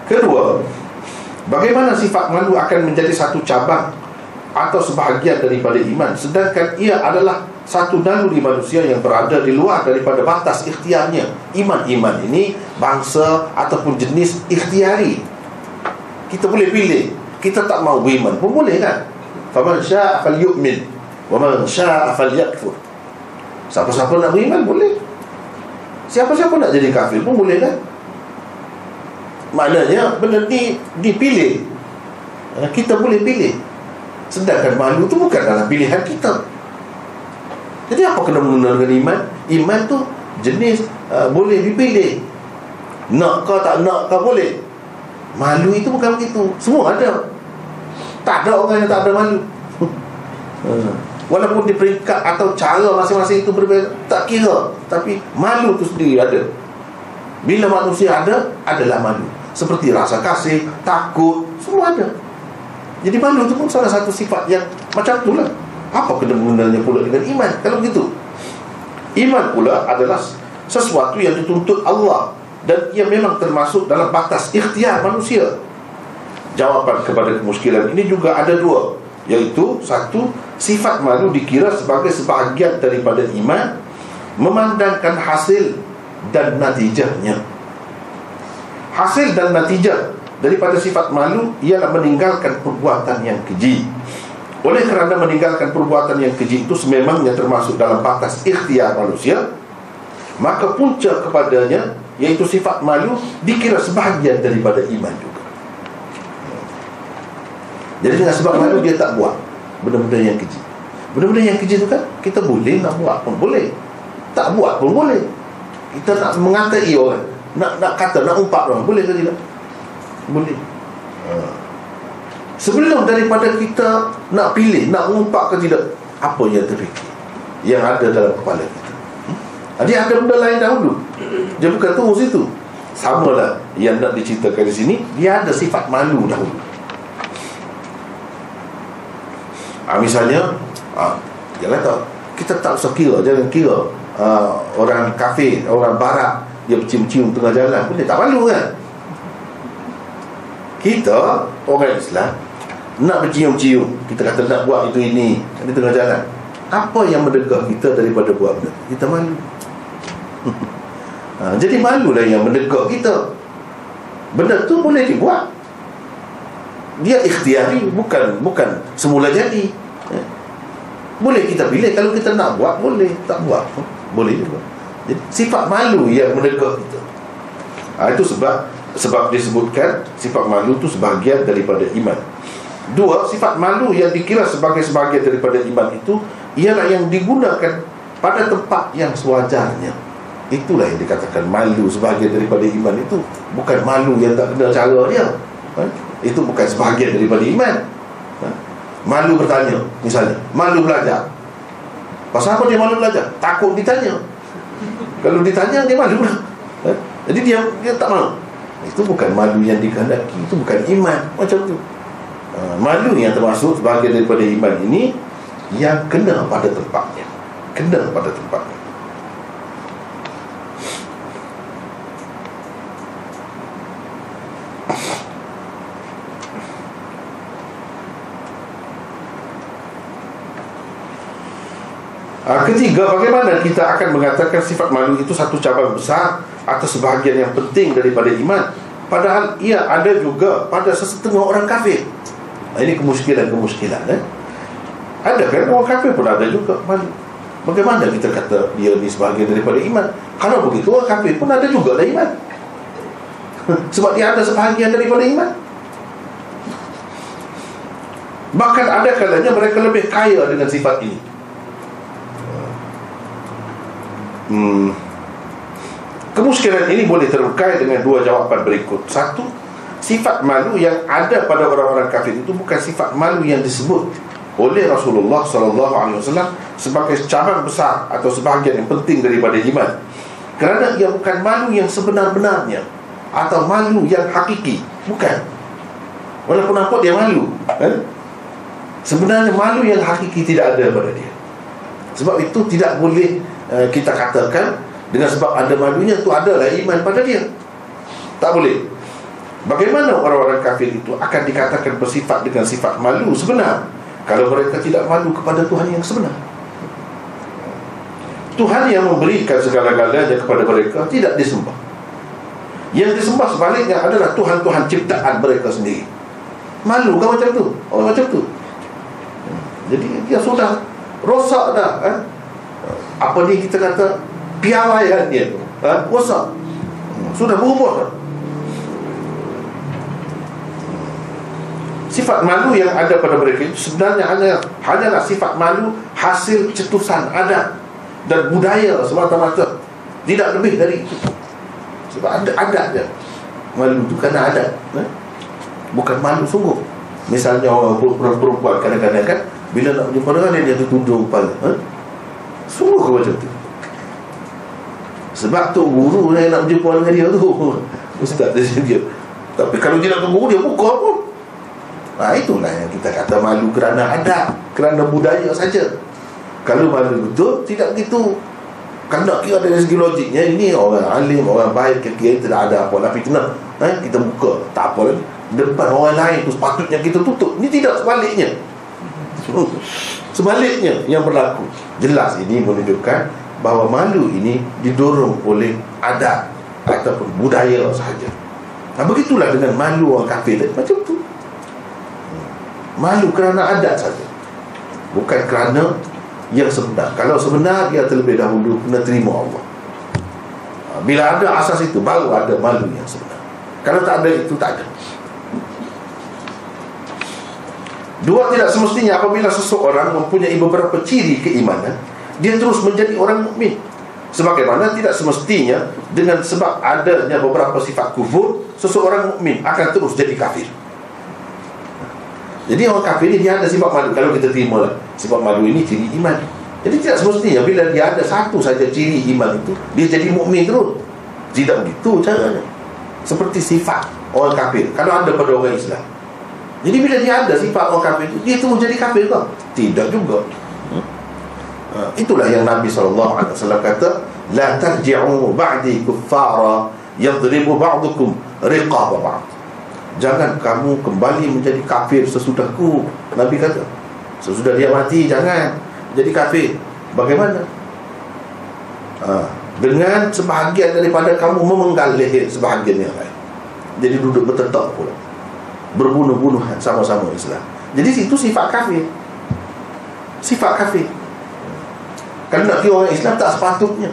Kedua Bagaimana sifat malu akan menjadi satu cabang Atau sebahagian daripada iman Sedangkan ia adalah satu naluri manusia yang berada di luar daripada batas ikhtiarnya iman-iman ini bangsa ataupun jenis ikhtiari kita boleh pilih kita tak mau beriman pun boleh kan faman syaa falyu'min Wa man syaa'a falyakfur. Siapa-siapa nak beriman boleh. Siapa-siapa nak jadi kafir pun boleh kan? Maknanya benda ni dipilih. Kita boleh pilih. Sedangkan malu tu bukan dalam pilihan kita. Jadi apa kena mengenal dengan iman? Iman tu jenis uh, boleh dipilih. Nak ke tak nak ke boleh. Malu itu bukan begitu. Semua ada. Tak ada orang yang tak ada malu. Hmm. Walaupun di peringkat atau cara masing-masing itu berbeza Tak kira Tapi malu itu sendiri ada Bila manusia ada Adalah malu Seperti rasa kasih Takut Semua ada Jadi malu itu pun salah satu sifat yang Macam itulah. Apa kena mengenalnya pula dengan iman? Kalau begitu Iman pula adalah Sesuatu yang dituntut Allah Dan ia memang termasuk dalam batas ikhtiar manusia. Jawapan kepada kemuskilan ini juga ada dua Iaitu Satu Sifat malu dikira sebagai sebahagian daripada iman Memandangkan hasil dan natijahnya. Hasil dan natijah daripada sifat malu Ialah meninggalkan perbuatan yang keji. Oleh kerana meninggalkan perbuatan yang keji itu Sememangnya termasuk dalam batas ikhtiar manusia Maka punca kepadanya Iaitu sifat malu Dikira sebahagian daripada iman juga. Jadi dengan sebab malu dia tak buat benda-benda yang keji. Benda-benda yang keji tu kan kita boleh nak buat pun boleh. Tak buat pun boleh. Kita nak mengatai orang nak nak kata nak umpat orang boleh ke tidak boleh. Ha. sebelum daripada kita nak pilih nak umpat ke tidak apa yang terfikir? Yang ada dalam kepala kita. Hmm? dia ada benda lain dahulu. Dia bukan tunggu situ sama lah yang nak diceritakan di sini dia ada sifat malu dahulu. Ha, Misalnya ha, Jangan tahu Kita tak usah kira Jangan kira ha, Orang kafe Orang barat Dia bercium-cium tengah jalan. Dia tak malu kan Kita Orang Islam Nak bercium-cium. Kita kata nak buat itu ini. Di tengah jalan. Apa yang mendegah kita daripada buat benda Kita malu. Ha, Jadi malulah yang mendegah kita. Benda tu boleh dibuat. Dia ikhtiari bukan bukan semula jadi. Ya. boleh kita pilih. Kalau kita nak buat boleh. Tak buat boleh juga. Jadi sifat malu yang menegak kita. Ha, itu sebab sebab disebutkan sifat malu itu sebahagian daripada iman. Dua sifat malu yang dikira sebagai sebahagian daripada iman itu ialah yang digunakan pada tempat yang sewajarnya. Itulah yang dikatakan malu sebahagian daripada iman itu. Bukan malu yang tak kena cara dia. Ha? Itu bukan sebahagian daripada iman. Ha? Malu bertanya Misalnya. Malu belajar. Pasal apa dia malu belajar? Takut ditanya. Kalau ditanya dia malu lah. Ha? Jadi dia, dia tak malu Itu bukan malu yang dikehendaki Itu bukan iman. Macam tu. Ha, Malu yang termasuk sebahagian daripada iman ini Yang kena pada tempatnya. Kena pada tempatnya Ah, ketiga, bagaimana kita akan mengatakan sifat malu itu satu cabang besar atau sebahagian yang penting daripada iman? Padahal ia ada juga pada sesetengah orang kafir. Nah, Ini kemuskilan-kemuskilan eh? Ada kan? Orang kafir pun ada juga malu Bagaimana kita kata dia ni sebahagian daripada iman? Kalau begitu orang kafir pun ada juga lah iman. Sebab dia ada sebahagian daripada iman. Bahkan ada kalanya mereka lebih kaya dengan sifat ini hmm, Kemuskilan ini boleh terukai dengan dua jawapan berikut. Satu Sifat malu yang ada pada orang-orang kafir itu Bukan sifat malu yang disebut Oleh Rasulullah SAW Sebagai cabang besar Atau sebahagian yang penting daripada iman. Kerana ia bukan malu yang sebenar-benarnya Atau malu yang hakiki. Bukan. Walaupun nampak dia malu eh? Sebenarnya malu yang hakiki tidak ada pada dia. Sebab itu tidak boleh Eh, kita katakan dengan sebab ada malunya tu adalah iman pada dia. Tak boleh. Bagaimana orang-orang kafir itu akan dikatakan bersifat dengan sifat malu sebenar? Kalau mereka tidak malu kepada Tuhan yang sebenar. Tuhan yang memberikan segala-galanya kepada mereka tidak disembah. Yang disembah sebaliknya adalah Tuhan-Tuhan ciptaan mereka sendiri. Malu kan macam tu? Oh macam tu. Jadi dia sudah rosak dah ha? Apa ni kita kata piawaian dia ha? rosak sudah berubah dah sifat malu yang ada pada mereka itu sebenarnya hanya hanyalah sifat malu hasil cetusan adat dan budaya semata-mata. Tidak lebih dari itu. Sebab ada adat je malu itu kerana adat eh? bukan malu sungguh. Misalnya orang perempuan kadang-kadang kan bila nak jumpa dengan dia dia tudung kepala eh? Sungguh ke macam tu? Sebab tu guru yang nak berjumpa dengan dia tu. Ustaz dia dia. Tapi kalau dia nak guru dia buka pun. Ha, itulah yang kita kata malu kerana adat kerana budaya saja. Kalau malu betul tidak begitu. Kan nak kira dari segi logiknya ini orang alim orang baik kira tidak ada apa tapi kena eh, kita buka tak apa. Lagi depan orang lain tu sepatutnya kita tutup. Ini tidak sebaliknya. Sebaliknya yang berlaku jelas ini menunjukkan bahawa malu ini didorong oleh adat ataupun budaya sahaja. Nah, begitulah dengan malu orang kafir macam tu. Malu kerana adat saja bukan kerana yang sebenar. Kalau sebenar dia terlebih dahulu kena terima Allah. Ha, bila ada asas itu baru ada malu yang sebenar. Kalau tak ada itu tak ada dua tidak semestinya apabila seseorang mempunyai beberapa ciri keimanan dia terus menjadi orang mukmin. Sebagaimana tidak semestinya dengan sebab adanya beberapa sifat kufur seseorang mukmin akan terus jadi kafir. Jadi orang kafir ni dia ada sifat malu Kalau kita terima lah Sifat malu ini ciri iman. Jadi tidak semestinya Bila dia ada satu saja ciri iman itu Dia jadi mukmin terus. Tidak begitu caranya. Seperti sifat orang kafir. Kalau ada pada orang Islam Jadi bila dia ada sifat orang kafir itu Dia terus jadi kafir ke? Tidak juga hmm? Ha, itulah yang Nabi SAW kata La tarji'u ba'di kuffara Yadribu ba'dukum riqaba ba'd Jangan kamu kembali menjadi kafir sesudahku Nabi kata Sesudah dia mati jangan Jadi kafir Bagaimana? Ha, dengan sebahagian daripada kamu memenggal leher sebahagian yang lain Jadi duduk bertetap pula Berbunuh-bunuhan sama-sama Islam Jadi itu sifat kafir Sifat kafir Kalau nak kira orang Islam tak sepatutnya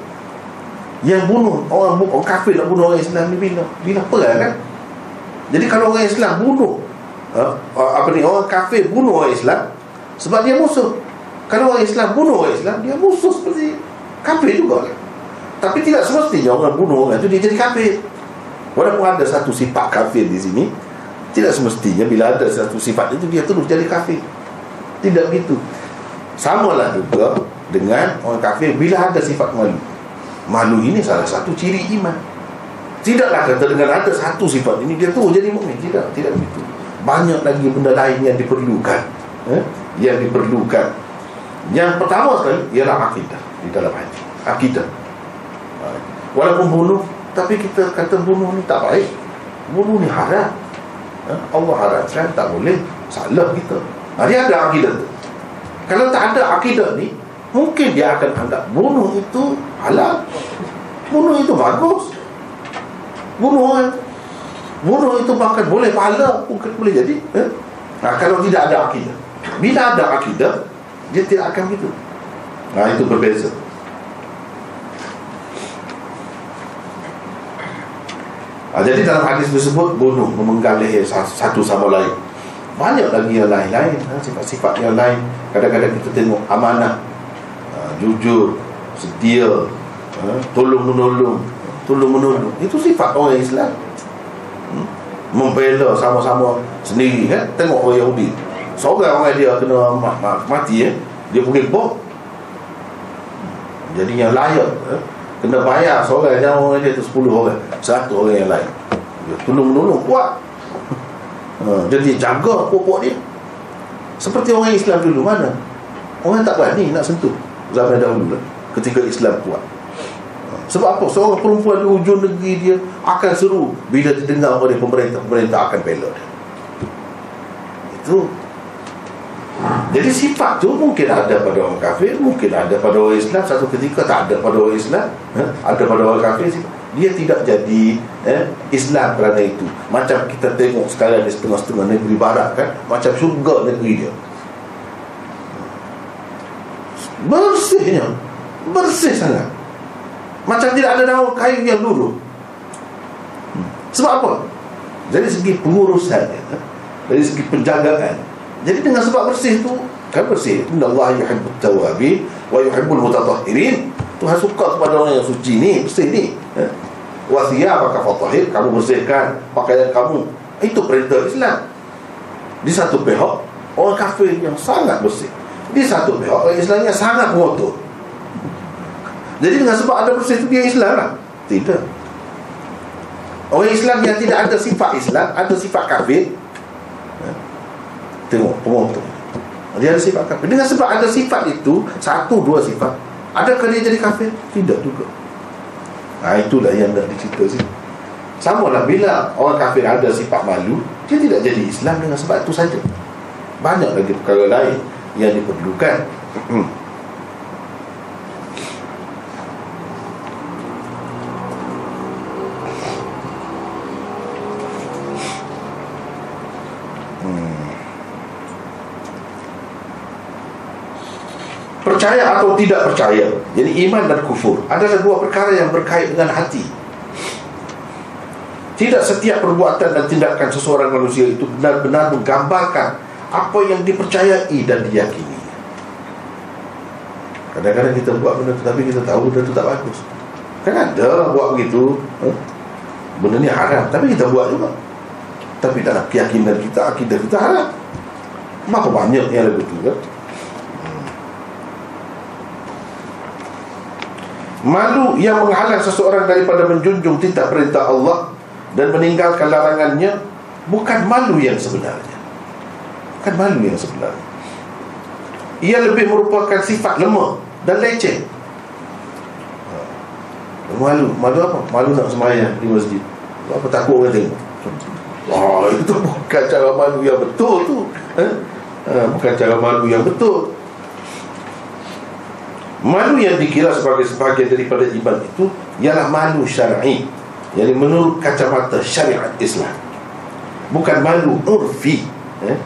Yang bunuh orang, orang kafir nak bunuh orang Islam ni bila? Bila perang kan? Jadi kalau orang Islam bunuh uh, apa ni orang kafir bunuh orang Islam sebab dia musuh. Kalau orang Islam bunuh orang Islam dia musuh seperti kafir juga. Tapi tidak semestinya orang bunuh orang itu dia jadi kafir. Walaupun ada satu sifat kafir di sini, tidak semestinya bila ada satu sifat itu dia terus jadi kafir. Tidak begitu. Samalah juga dengan orang kafir bila ada sifat malu. Malu ini salah satu ciri iman. Tidaklah kata dengan ada satu sifat ini dia tu jadi mukmin. Tidak, tidak begitu. Banyak lagi benda lain yang diperlukan. Eh? Yang diperlukan. Yang pertama sekali ialah akidah di dalam hati. Akidah. Walaupun bunuh, tapi kita kata bunuh ni tak baik. Bunuh ni haram. Eh? Allah haramkan tak boleh. Salah kita. Nah, dia ada akidah tu. Kalau tak ada akidah ni, mungkin dia akan anggap bunuh itu halal. Bunuh itu bagus bunuh orang bunuh itu bahkan boleh pahala mungkin boleh jadi eh? nah, kalau tidak ada akidah bila ada akidah dia tidak akan gitu nah itu berbeza nah, jadi dalam hadis tersebut bunuh memenggal leher satu sama lain banyak lagi yang lain-lain ha, sifat-sifat yang lain kadang-kadang kita tengok amanah ha, jujur setia ha, tolong menolong tolong menolong itu sifat orang Islam hmm? membela sama-sama sendiri kan tengok orang Yahudi seorang orang dia kena mati eh? dia pergi bom jadi yang layak eh? Kena bayar seorang yang orang dia tu 10 orang satu orang yang lain dia tolong menolong kuat ha, jadi jaga pokok dia seperti orang Islam dulu mana orang tak berani nak sentuh zaman dahulu lah, ketika Islam kuat sebab apa? Seorang perempuan di hujung negeri dia akan seru bila didengar oleh pemerintah, pemerintah akan bela dia. Itu. Jadi sifat tu mungkin ada pada orang kafir, mungkin ada pada orang Islam, satu ketika tak ada pada orang Islam, eh? ada pada orang kafir Dia tidak jadi eh, Islam kerana itu. Macam kita tengok sekarang di setengah-setengah negeri barat kan, macam syurga negeri dia. Bersihnya Bersih sangat Macam tidak ada daun kayu yang dulu hmm. Sebab apa? Dari segi pengurusan Dari segi penjagaan Jadi dengan sebab bersih itu Kan bersih? Allah yuhibbut tawabi Wa yuhibbul mutatahirin Tuhan suka kepada orang yang suci ni Bersih ni. Wasiyah maka fatahir Kamu bersihkan pakaian kamu. Itu perintah Islam. Di satu pihak Orang kafir yang sangat bersih. Di satu pihak Orang Islam yang sangat mengotor Jadi dengan sebab ada bersih itu Dia Islam lah. Tidak. Orang Islam yang tidak ada sifat Islam Ada sifat kafir. Tengok pengotor Dia ada sifat kafir. Dengan sebab ada sifat itu Satu dua sifat Adakah dia jadi kafir? Tidak juga. Ha, Itulah yang nak dicerita sini. Sama lah bila orang kafir ada sifat malu Dia tidak jadi Islam dengan sebab itu saja. Banyak lagi perkara lain Yang diperlukan percaya atau tidak percaya. Jadi iman dan kufur adalah dua perkara yang berkait dengan hati. Tidak setiap perbuatan dan tindakan seseorang manusia itu benar-benar menggambarkan apa yang dipercayai dan diyakini. Kadang-kadang kita buat benda tu tapi kita tahu benda tu tak bagus. Kan ada buat begitu benda ni haram tapi kita buat juga. Tapi dalam keyakinan kita akidah kita haram. Maka banyak yang lebih kan Malu yang menghalang seseorang daripada menjunjung titah perintah Allah dan meninggalkan larangannya bukan malu yang sebenarnya. Bukan malu yang sebenarnya. Ia lebih merupakan sifat lemah dan leceh. Ha. Malu, malu apa? Malu nak semayang di masjid. Apa takut orang tengok? Wah, itu bukan cara malu yang betul tu. Eh? bukan cara malu yang betul. Malu yang dikira sebagai sebahagian daripada iman itu Ialah malu syar'i. Yang menurut kacamata syariat Islam. Bukan malu urfi. Eh?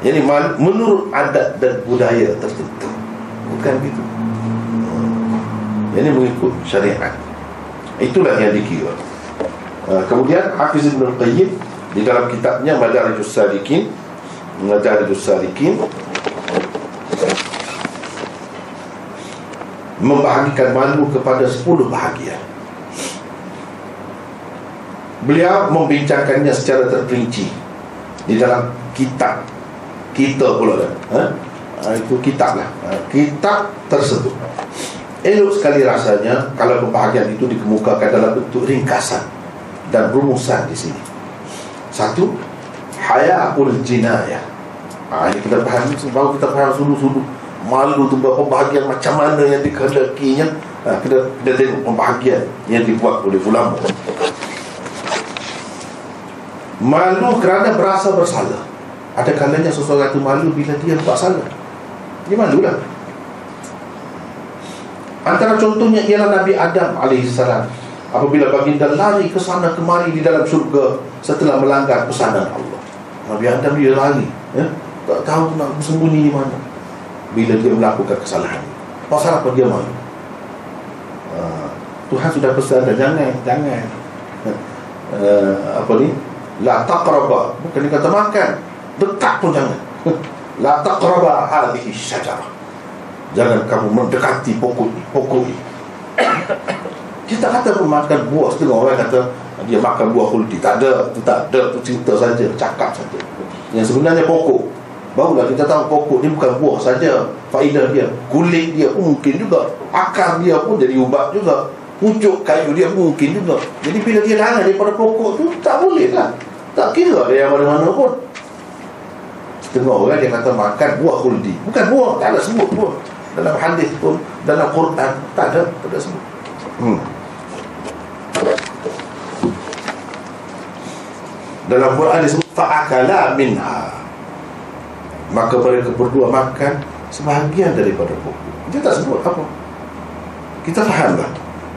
Jadi malu, menurut adat dan budaya tertentu. Bukan begitu Ini mengikut syariat. Itulah yang dikira. Uh, Kemudian Hafiz Ibn Qayyim Di dalam kitabnya Madarijus Salikin Madarijus Salikin membahagikan malu kepada 10 bahagian beliau membincangkannya secara terperinci di dalam kitab kita pula kan ha? itu kitab lah. Ha? kitab tersebut. Elok sekali rasanya kalau pembahagian itu dikemukakan dalam bentuk ringkasan dan rumusan di sini. Satu hayakul jinayah. Ha, ini kita faham baru kita faham sulu-sulu malu tu berapa bahagian macam mana yang dikehendakinya. Ha, kita, kita tengok pembahagian yang dibuat oleh ulama. Malu kerana berasa bersalah. Ada kalanya seseorang itu malu bila dia buat salah. Dia malulah. Antara contohnya ialah Nabi Adam AS apabila baginda lari ke sana kemari di dalam syurga setelah melanggar pesanan Allah. Nabi Adam dia lari ya? tak tahu nak bersembunyi di mana bila dia melakukan kesalahan. Pasal apa dia malu uh, Tuhan sudah pesan dan jangan jangan. Uh, apa ni? La taqraba. Bukan dia kata makan. Dekat pun jangan. La taqraba hadhihi syajarah. Jangan kamu mendekati pokok ini pokok ini dia tak kata makan buah setengah orang kata dia makan buah kulti tak ada tu tak ada tu cerita saja cakap saja. Yang sebenarnya pokok Barulah kita tahu pokok ni bukan buah saja. Faedah dia Kulit dia mungkin juga. Akar dia pun jadi ubat juga. Pucuk kayu dia mungkin juga. Jadi bila dia larang daripada pokok tu Tak boleh lah. Tak kira dia yang mana-mana pun. Setengah orang dia kata makan buah kuldi Bukan buah, tak ada sebut buah. Dalam hadis pun, dalam Quran Tak ada, tak ada sebut. Hmm. Dalam Quran disebut Fa'akala minha Maka mereka berdua makan Sebahagian daripada pokok Dia tak sebut apa Kita faham lah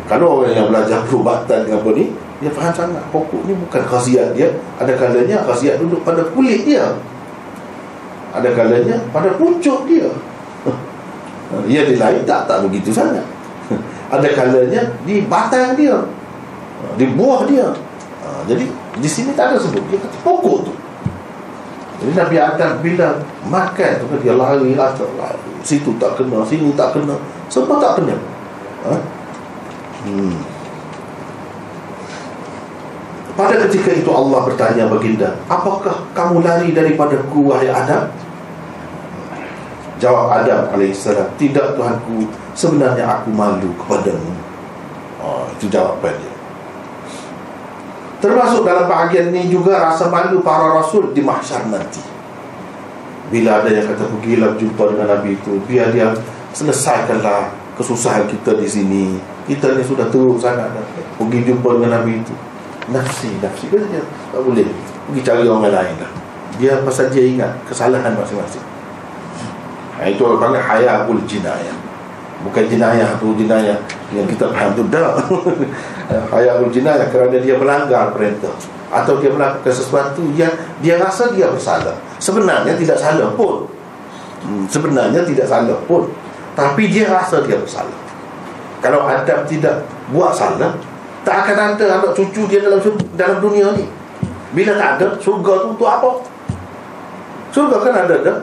Kalau orang yang belajar perubatan dengan apa ni Dia faham sangat Pokok ni bukan khasiat dia Ada kalanya khasiat duduk pada kulit dia Ada kalanya pada pucuk dia Ya di lain tak tak begitu sangat. Ada kalanya di batang dia. Di buah dia. Ha, jadi di sini tak ada sebut dia kata pokok tu. Jadi Nabi Adam bila makan tu dia lari lah. Situ tak kena, sini tak kena. Semua tak kena. Ha? Hmm. Pada ketika itu Allah bertanya baginda, apakah kamu lari daripada ku wahai Adam? Jawab Adam AS Tidak Tuhanku Sebenarnya aku malu kepadamu oh, Itu jawapan dia Termasuk dalam bahagian ini juga Rasa malu para rasul di mahsyar nanti. Bila ada yang kata Pergilah jumpa dengan Nabi itu Biar dia selesaikanlah Kesusahan kita di sini. Kita ni sudah teruk sangat Pergi jumpa dengan Nabi itu. Nafsi, nafsi. Dia Tak boleh. Pergi cari orang lain lah Dia pasal dia ingat Kesalahan masing-masing. Ha, itu orang panggil hayakul jinayah. Bukan jinayah tu jinayah yang kita faham tu dah. hayakul jinayah kerana dia melanggar perintah atau dia melakukan sesuatu yang dia rasa dia bersalah. Sebenarnya tidak salah pun. Hmm, sebenarnya tidak salah pun. Tapi dia rasa dia bersalah. Kalau Adam tidak buat salah, tak akan ada anak cucu dia dalam dalam dunia ni. Bila tak ada, surga tu untuk apa? Surga kan ada dah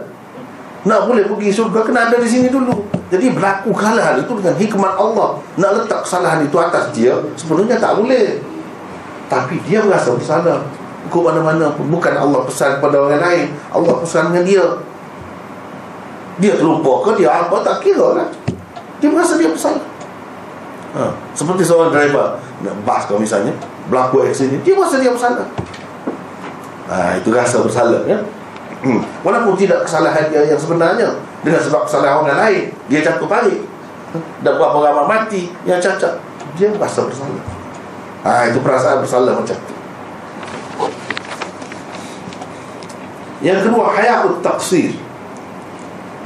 nak boleh pergi surga kena ada di sini dulu jadi berlaku hal itu dengan hikmat Allah. Nak letak kesalahan itu atas dia sebenarnya tak boleh. Tapi dia merasa bersalah. Ke mana-mana pun. Bukan Allah pesan kepada orang lain. Allah pesan dengan dia. Dia terlupa ke dia apa tak kira lah. Dia merasa dia bersalah. Ha. seperti seorang driver. Bas kau misalnya berlaku accident dia merasa dia bersalah. Ha, itu rasa bersalah ya. Hmm. Walaupun tidak kesalahan dia yang sebenarnya Dengan sebab kesalahan orang lain Dia jatuh balik. Dan berapa ramai mati yang cacat Dia rasa bersalah. Ha, Itu perasaan bersalah macam tu. Yang kedua Hayatut taksir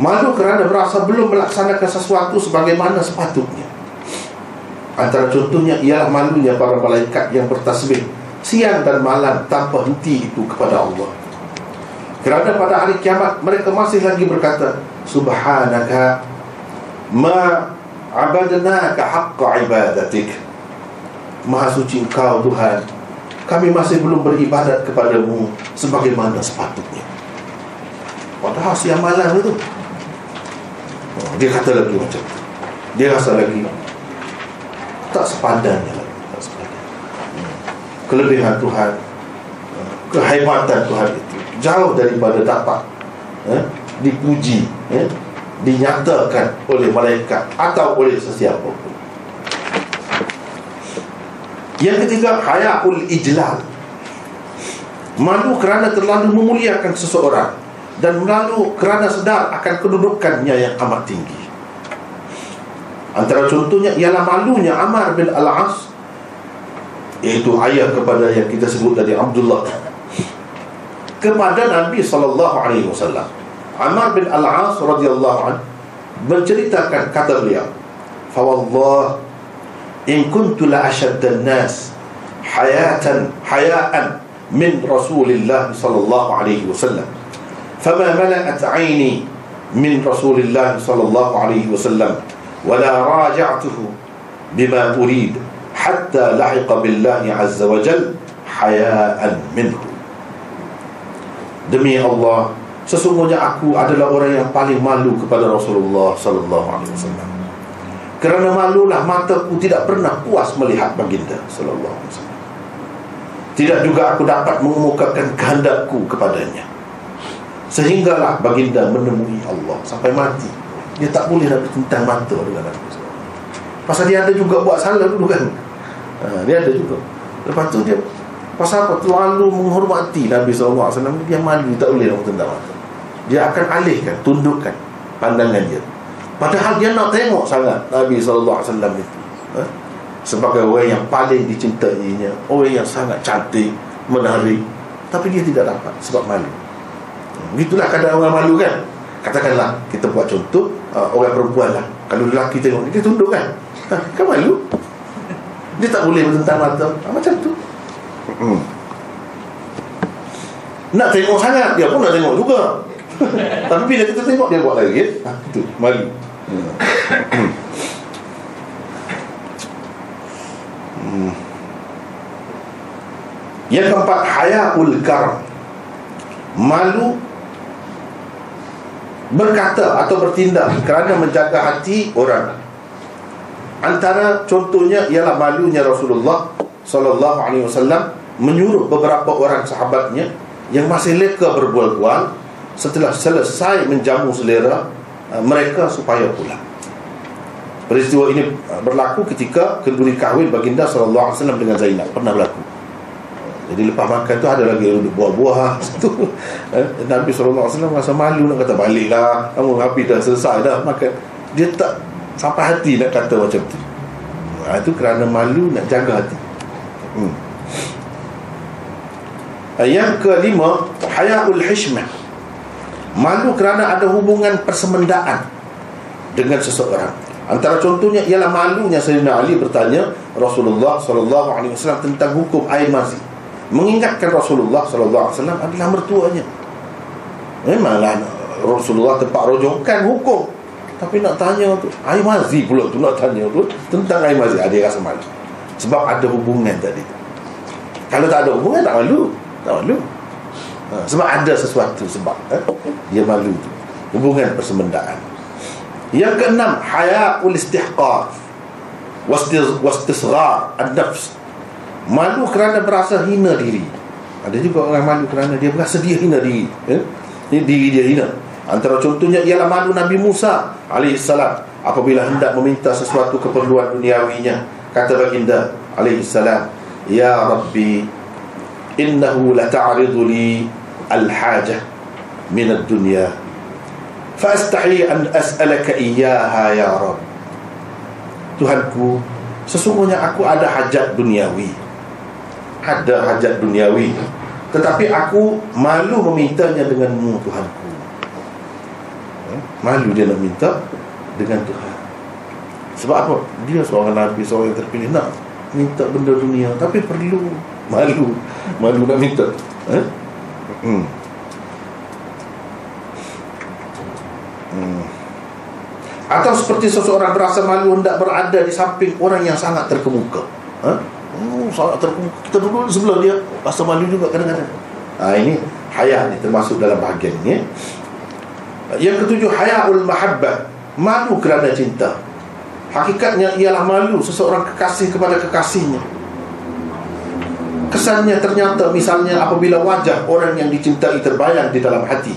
Malu kerana berasa belum melaksanakan sesuatu sebagaimana sepatutnya. Antara contohnya ialah malunya para malaikat yang bertasbih Siang dan malam tanpa henti itu kepada Allah kerana pada hari kiamat mereka masih lagi berkata Subhanaka ma abadnaka haqqa ibadatik. Maha suci engkau Tuhan. Kami masih belum beribadat kepadamu Sebagaimana sepatutnya. Padahal siang malam itu oh, Dia kata lagi macam itu Dia rasa lagi Tak sepadannya lagi Tak sepadan Kelebihan Tuhan Kehebatan Tuhan itu jauh daripada dapat eh, dipuji eh, dinyatakan oleh malaikat atau oleh sesiapa yang ketiga hayakul ijlal. Malu kerana terlalu memuliakan seseorang dan malu kerana sedar akan kedudukannya yang amat tinggi. Antara contohnya ialah malunya Amar bin Al-As iaitu ayah kepada yang kita sebut tadi Abdullah kepada Nabi sallallahu alaihi wasallam. Amr bin Al-As radhiyallahu an menceritakan kata beliau, "Fa wallah in kuntu la ashadda an-nas hayatan hayaan min Rasulillah sallallahu alaihi wasallam. Fama mala'at 'aini min Rasulillah sallallahu alaihi wasallam ولا راجعته بما أريد حتى لحق بالله عز وجل حياء منه Demi Allah Sesungguhnya aku adalah orang yang paling malu kepada Rasulullah Sallallahu Alaihi Wasallam. Kerana malulah mataku tidak pernah puas melihat baginda Sallallahu Alaihi Wasallam. Tidak juga aku dapat mengemukakan kehendakku kepadanya. Sehinggalah baginda menemui Allah Sampai mati. Dia tak boleh nak tentang mata dengan Nabi Pasal dia ada juga buat salah dulu kan? Ha, Dia ada juga. Lepas tu dia Pasal apa? Terlalu menghormati Nabi SAW Dia malu tak boleh nak tendang mata. Dia akan alihkan, tundukkan pandangan dia. Padahal dia nak tengok sangat Nabi SAW itu. Ha? Sebagai orang yang paling dicintainya Orang yang sangat cantik Menarik. Tapi dia tidak dapat sebab malu. Itulah kadang orang malu kan? Katakanlah kita buat contoh uh, Orang perempuan lah. Kalau lelaki tengok dia tunduk kan? Ha, Kan malu? Dia tak boleh bertentang mata. Ha, Macam tu hmm. Nak tengok sangat Dia pun nak tengok juga Tapi bila kita tengok Dia buat lagi ha, Itu Mari Hmm. Yang keempat hayaul karam. Malu berkata atau bertindak kerana menjaga hati orang. Antara contohnya ialah malunya Rasulullah sallallahu alaihi wasallam menyuruh beberapa orang sahabatnya yang masih leka berbual-bual setelah selesai menjamu selera uh, mereka supaya pulang. Peristiwa ini uh, berlaku ketika kenduri kahwin baginda sallallahu alaihi wasallam dengan Zainab pernah berlaku. Jadi lepas makan tu ada lagi duduk buah-buah situ. Eh, Nabi sallallahu alaihi wasallam rasa malu nak kata baliklah. Kamu habis dah selesai dah makan. Dia tak sampai hati nak kata macam tu. Ha, itu kerana malu nak jaga hati. Hmm. Yang kelima Hayaul hishmah. Malu kerana ada hubungan persemendaan Dengan seseorang. Antara contohnya ialah malunya Sayyidina Ali bertanya Rasulullah SAW tentang hukum air mazi. Mengingatkan Rasulullah SAW adalah mertuanya. Memanglah Rasulullah tempat rojokan hukum. Tapi nak tanya tu Air mazi pula tu nak tanya tu Tentang air mazi. Ada rasa malu. Sebab ada hubungan tadi. Kalau tak ada hubungan tak malu tak malu ha, Sebab ada sesuatu sebab eh? Dia malu tu. Hubungan persemendaan Yang keenam Haya'ul istihqar Wastisghar Ad-nafs Malu kerana berasa hina diri. Ada juga orang malu kerana dia berasa dia hina diri eh? Diri dia hina. Antara contohnya ialah malu Nabi Musa alaihissalam apabila hendak meminta sesuatu keperluan duniawinya. Kata baginda alaihissalam ya rabbi innahu lata'ridu li al-haja min ad-dunya fastahi an as'alaka iyyaha ya rab Tuhanku sesungguhnya aku ada hajat duniawi. Ada hajat duniawi. Tetapi aku malu memintanya denganmu Tuhanku. Malu dia nak minta dengan Tuhan. Sebab apa? Dia seorang nabi seorang yang terpilih. Nak minta benda dunia tapi perlu malu malu nak minta eh? hmm. Hmm. atau seperti seseorang berasa malu hendak berada di samping orang yang sangat terkemuka eh? oh, sangat terkemuka kita duduk sebelah dia rasa malu juga kadang-kadang ha, ini hayat ni termasuk dalam bahagian ini eh? yang ketujuh hayaul mahabbah malu kerana cinta hakikatnya ialah malu seseorang kekasih kepada kekasihnya kesannya ternyata misalnya apabila wajah orang yang dicintai terbayang di dalam hati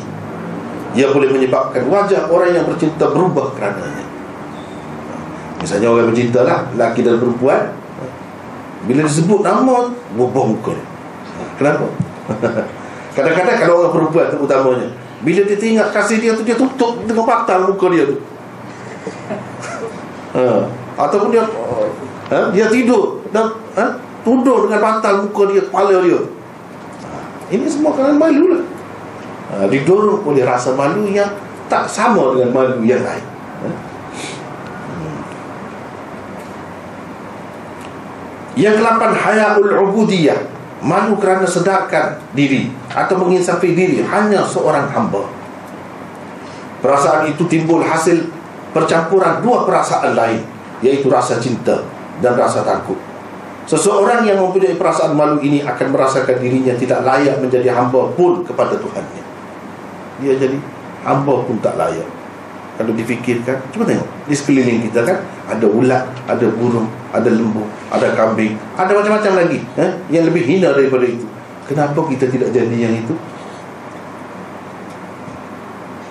ia boleh menyebabkan wajah orang yang bercinta berubah kerananya misalnya orang bercinta lah lelaki dan perempuan bila disebut nama berubah muka kenapa? kadang-kadang kalau orang perempuan terutamanya bila dia tengok kasih dia tu dia tutup dengan batal muka dia tu ha. ataupun dia ha? dia tidur dan ha? Tuduh dengan bantal muka dia Kepala dia. Ini semua kerana malu lah. Ha, Didorong oleh rasa malu yang Tak sama dengan malu yang lain. Ha? Hmm. Yang kelapan Haya'ul ubudiyah. Malu kerana sedarkan diri Atau menginsafi diri Hanya seorang hamba. Perasaan itu timbul hasil Percampuran dua perasaan lain Iaitu rasa cinta Dan rasa takut Seseorang yang mempunyai perasaan malu ini akan merasakan dirinya tidak layak menjadi hamba pun kepada Tuhannya. Dia jadi hamba pun tak layak. Kalau difikirkan, cuba tengok di sekeliling kita kan ada ulat, ada burung, ada lembu, ada kambing, ada macam-macam lagi eh, yang lebih hina daripada itu. Kenapa kita tidak jadi yang itu?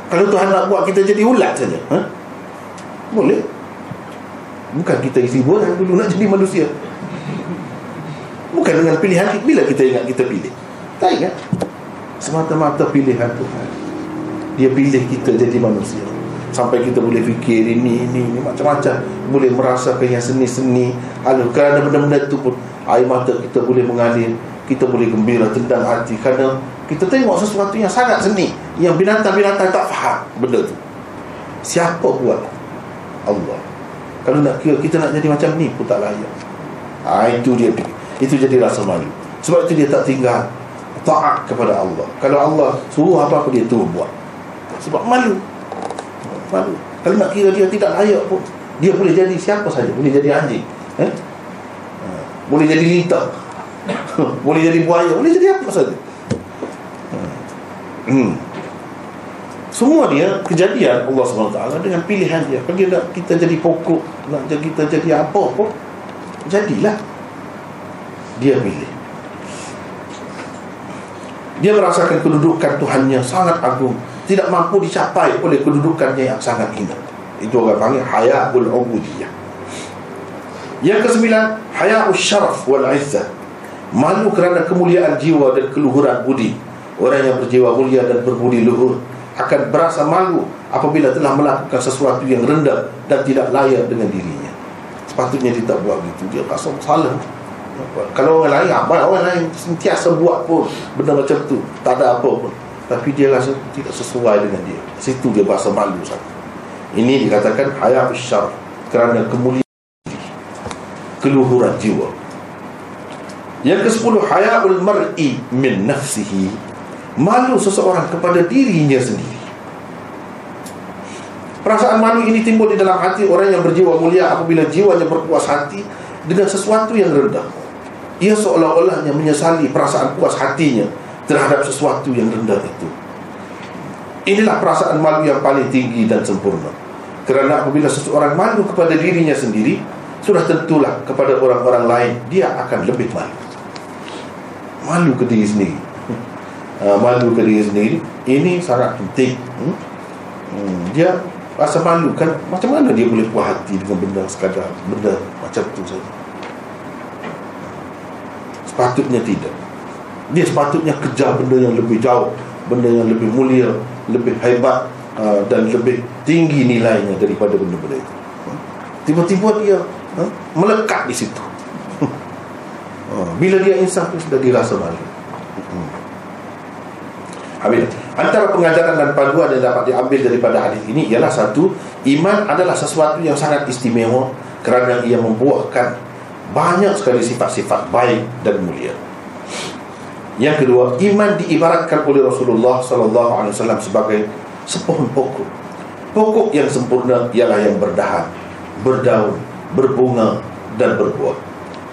Kalau Tuhan nak buat kita jadi ulat saja, eh? boleh. Bukan kita isi bola dulu nak jadi manusia. Bukan dengan pilihan Bila kita ingat kita pilih? Tak ingat. Semata-mata pilihan Tuhan. Dia pilih kita jadi manusia. Sampai kita boleh fikir ini, ini, ini Macam-macam. Boleh merasakan yang seni-seni. Aduh, Kerana benda-benda itu pun. Air mata kita boleh mengalir. Kita boleh gembira tendang hati. Kerana kita tengok sesuatu yang sangat seni. Yang binatang-binatang tak faham Benda tu. Siapa buat? Allah. Kalau nak kira kita nak jadi macam ni pun tak layak. Ha, Itu dia fikir itu jadi rasa malu sebab itu dia tak tinggal taat kepada Allah. Kalau Allah suruh apa-apa dia tu buat. Sebab malu. Malu. Kalau nak kira dia tidak layak pun Dia boleh jadi siapa saja. Boleh jadi anjing. Eh? Ha. Boleh jadi lita. Boleh jadi buaya. Boleh jadi apa saja. Ha. hmm. Semua dia kejadian Allah SWT dengan pilihan dia. Kalau nak kita jadi pokok Nak kita jadi apa pun Jadilah Dia pilih Dia merasakan kedudukan Tuhannya sangat agung tidak mampu dicapai oleh kedudukannya yang sangat indah. Itu orang panggil hayaul ubudiyah. Yang kesembilan, hayaul syaraf wal izzah. Malu kerana kemuliaan jiwa dan keluhuran budi. Orang yang berjiwa mulia dan berbudi luhur akan berasa malu apabila telah melakukan sesuatu yang rendah dan tidak layak dengan dirinya. Sepatutnya dia tak buat gitu. Dia rasa salah. Kalau orang lain, apa orang lain sentiasa buat pun benda macam tu. Tak ada apa pun. Tapi dia rasa tidak sesuai dengan dia. Situ dia bahasa malu sangat. Ini dikatakan hayat syar kerana kemuliaan keluhuran jiwa. Yang ke sepuluh hayaul mar'i min nafsihi malu seseorang kepada dirinya sendiri. Perasaan malu ini timbul di dalam hati orang yang berjiwa mulia apabila jiwanya berpuas hati dengan sesuatu yang rendah ia seolah-olahnya menyesali perasaan puas hatinya terhadap sesuatu yang rendah itu. Inilah perasaan malu yang paling tinggi dan sempurna. Kerana apabila seseorang malu kepada dirinya sendiri, sudah tentulah kepada orang-orang lain dia akan lebih malu. Malu ke diri sendiri. Ha, malu ke diri sendiri ini sangat penting. Hmm? Hmm, dia rasa malu kan macam mana dia boleh puas hati dengan benda sekadar benda macam tu saja. Sepatutnya tidak dia sepatutnya kejar benda yang lebih jauh benda yang lebih mulia lebih hebat uh, dan lebih tinggi nilainya daripada benda-benda itu tiba-tiba dia melekat di situ uh, bila dia insaf sudah dirasa malu hmm. Habis. Antara pengajaran dan panduan yang dapat diambil daripada hadis ini ialah satu, iman adalah sesuatu yang sangat istimewa kerana ia membuahkan banyak sekali sifat-sifat baik dan mulia. Yang kedua, iman diibaratkan oleh Rasulullah sallallahu alaihi wasallam sebagai sepohon pokok. Pokok yang sempurna ialah yang berdahan, berdaun, berbunga dan berbuah.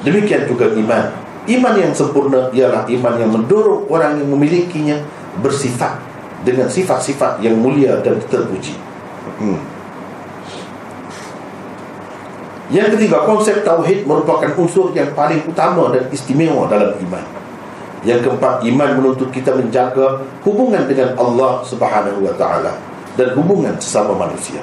Demikian juga iman. Iman yang sempurna ialah iman yang mendorong orang yang memilikinya bersifat dengan sifat-sifat yang mulia dan terpuji. Hmm. Yang ketiga, konsep tauhid merupakan unsur yang paling utama dan istimewa dalam iman. Yang keempat, iman menuntut kita menjaga hubungan dengan Allah Subhanahu wa taala dan hubungan sesama manusia.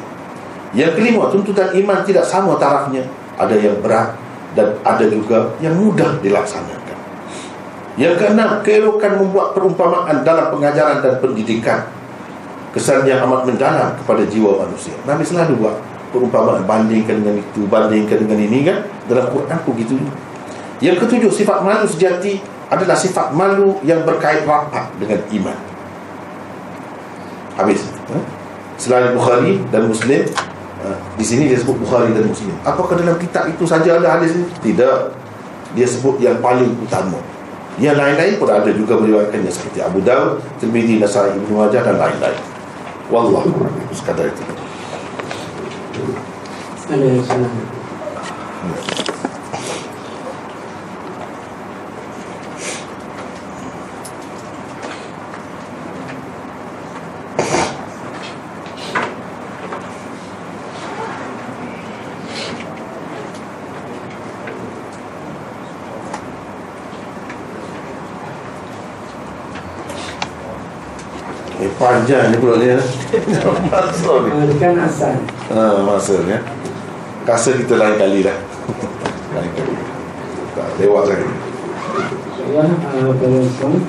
Yang kelima, tuntutan iman tidak sama tarafnya. Ada yang berat dan ada juga yang mudah dilaksanakan. Yang keenam, keelokan membuat perumpamaan dalam pengajaran dan pendidikan. Kesan yang amat mendalam kepada jiwa manusia. Nabi selalu buat perumpamaan bandingkan dengan itu, bandingkan dengan ini kan. Dalam Quran pun gitu. Yang ketujuh, sifat malu sejati adalah sifat malu yang berkait rapat dengan iman. Habis. Ha? Selain Bukhari dan Muslim, ha? di sini dia sebut Bukhari dan Muslim. Apakah dalam kitab itu saja ada hadis ini? Tidak. Dia sebut yang paling utama. Yang lain-lain pun ada juga meriwayatkannya seperti Abu Dawud, Tirmizi, Nasai, Ibnu Majah dan lain-lain. Wallahu sekadar itu. Assalamualaikum. panjang ni pula ni masa ni kan asal. Ha, ni ya. kasa kita lain kali dah. Lain kali. Tak lewat lagi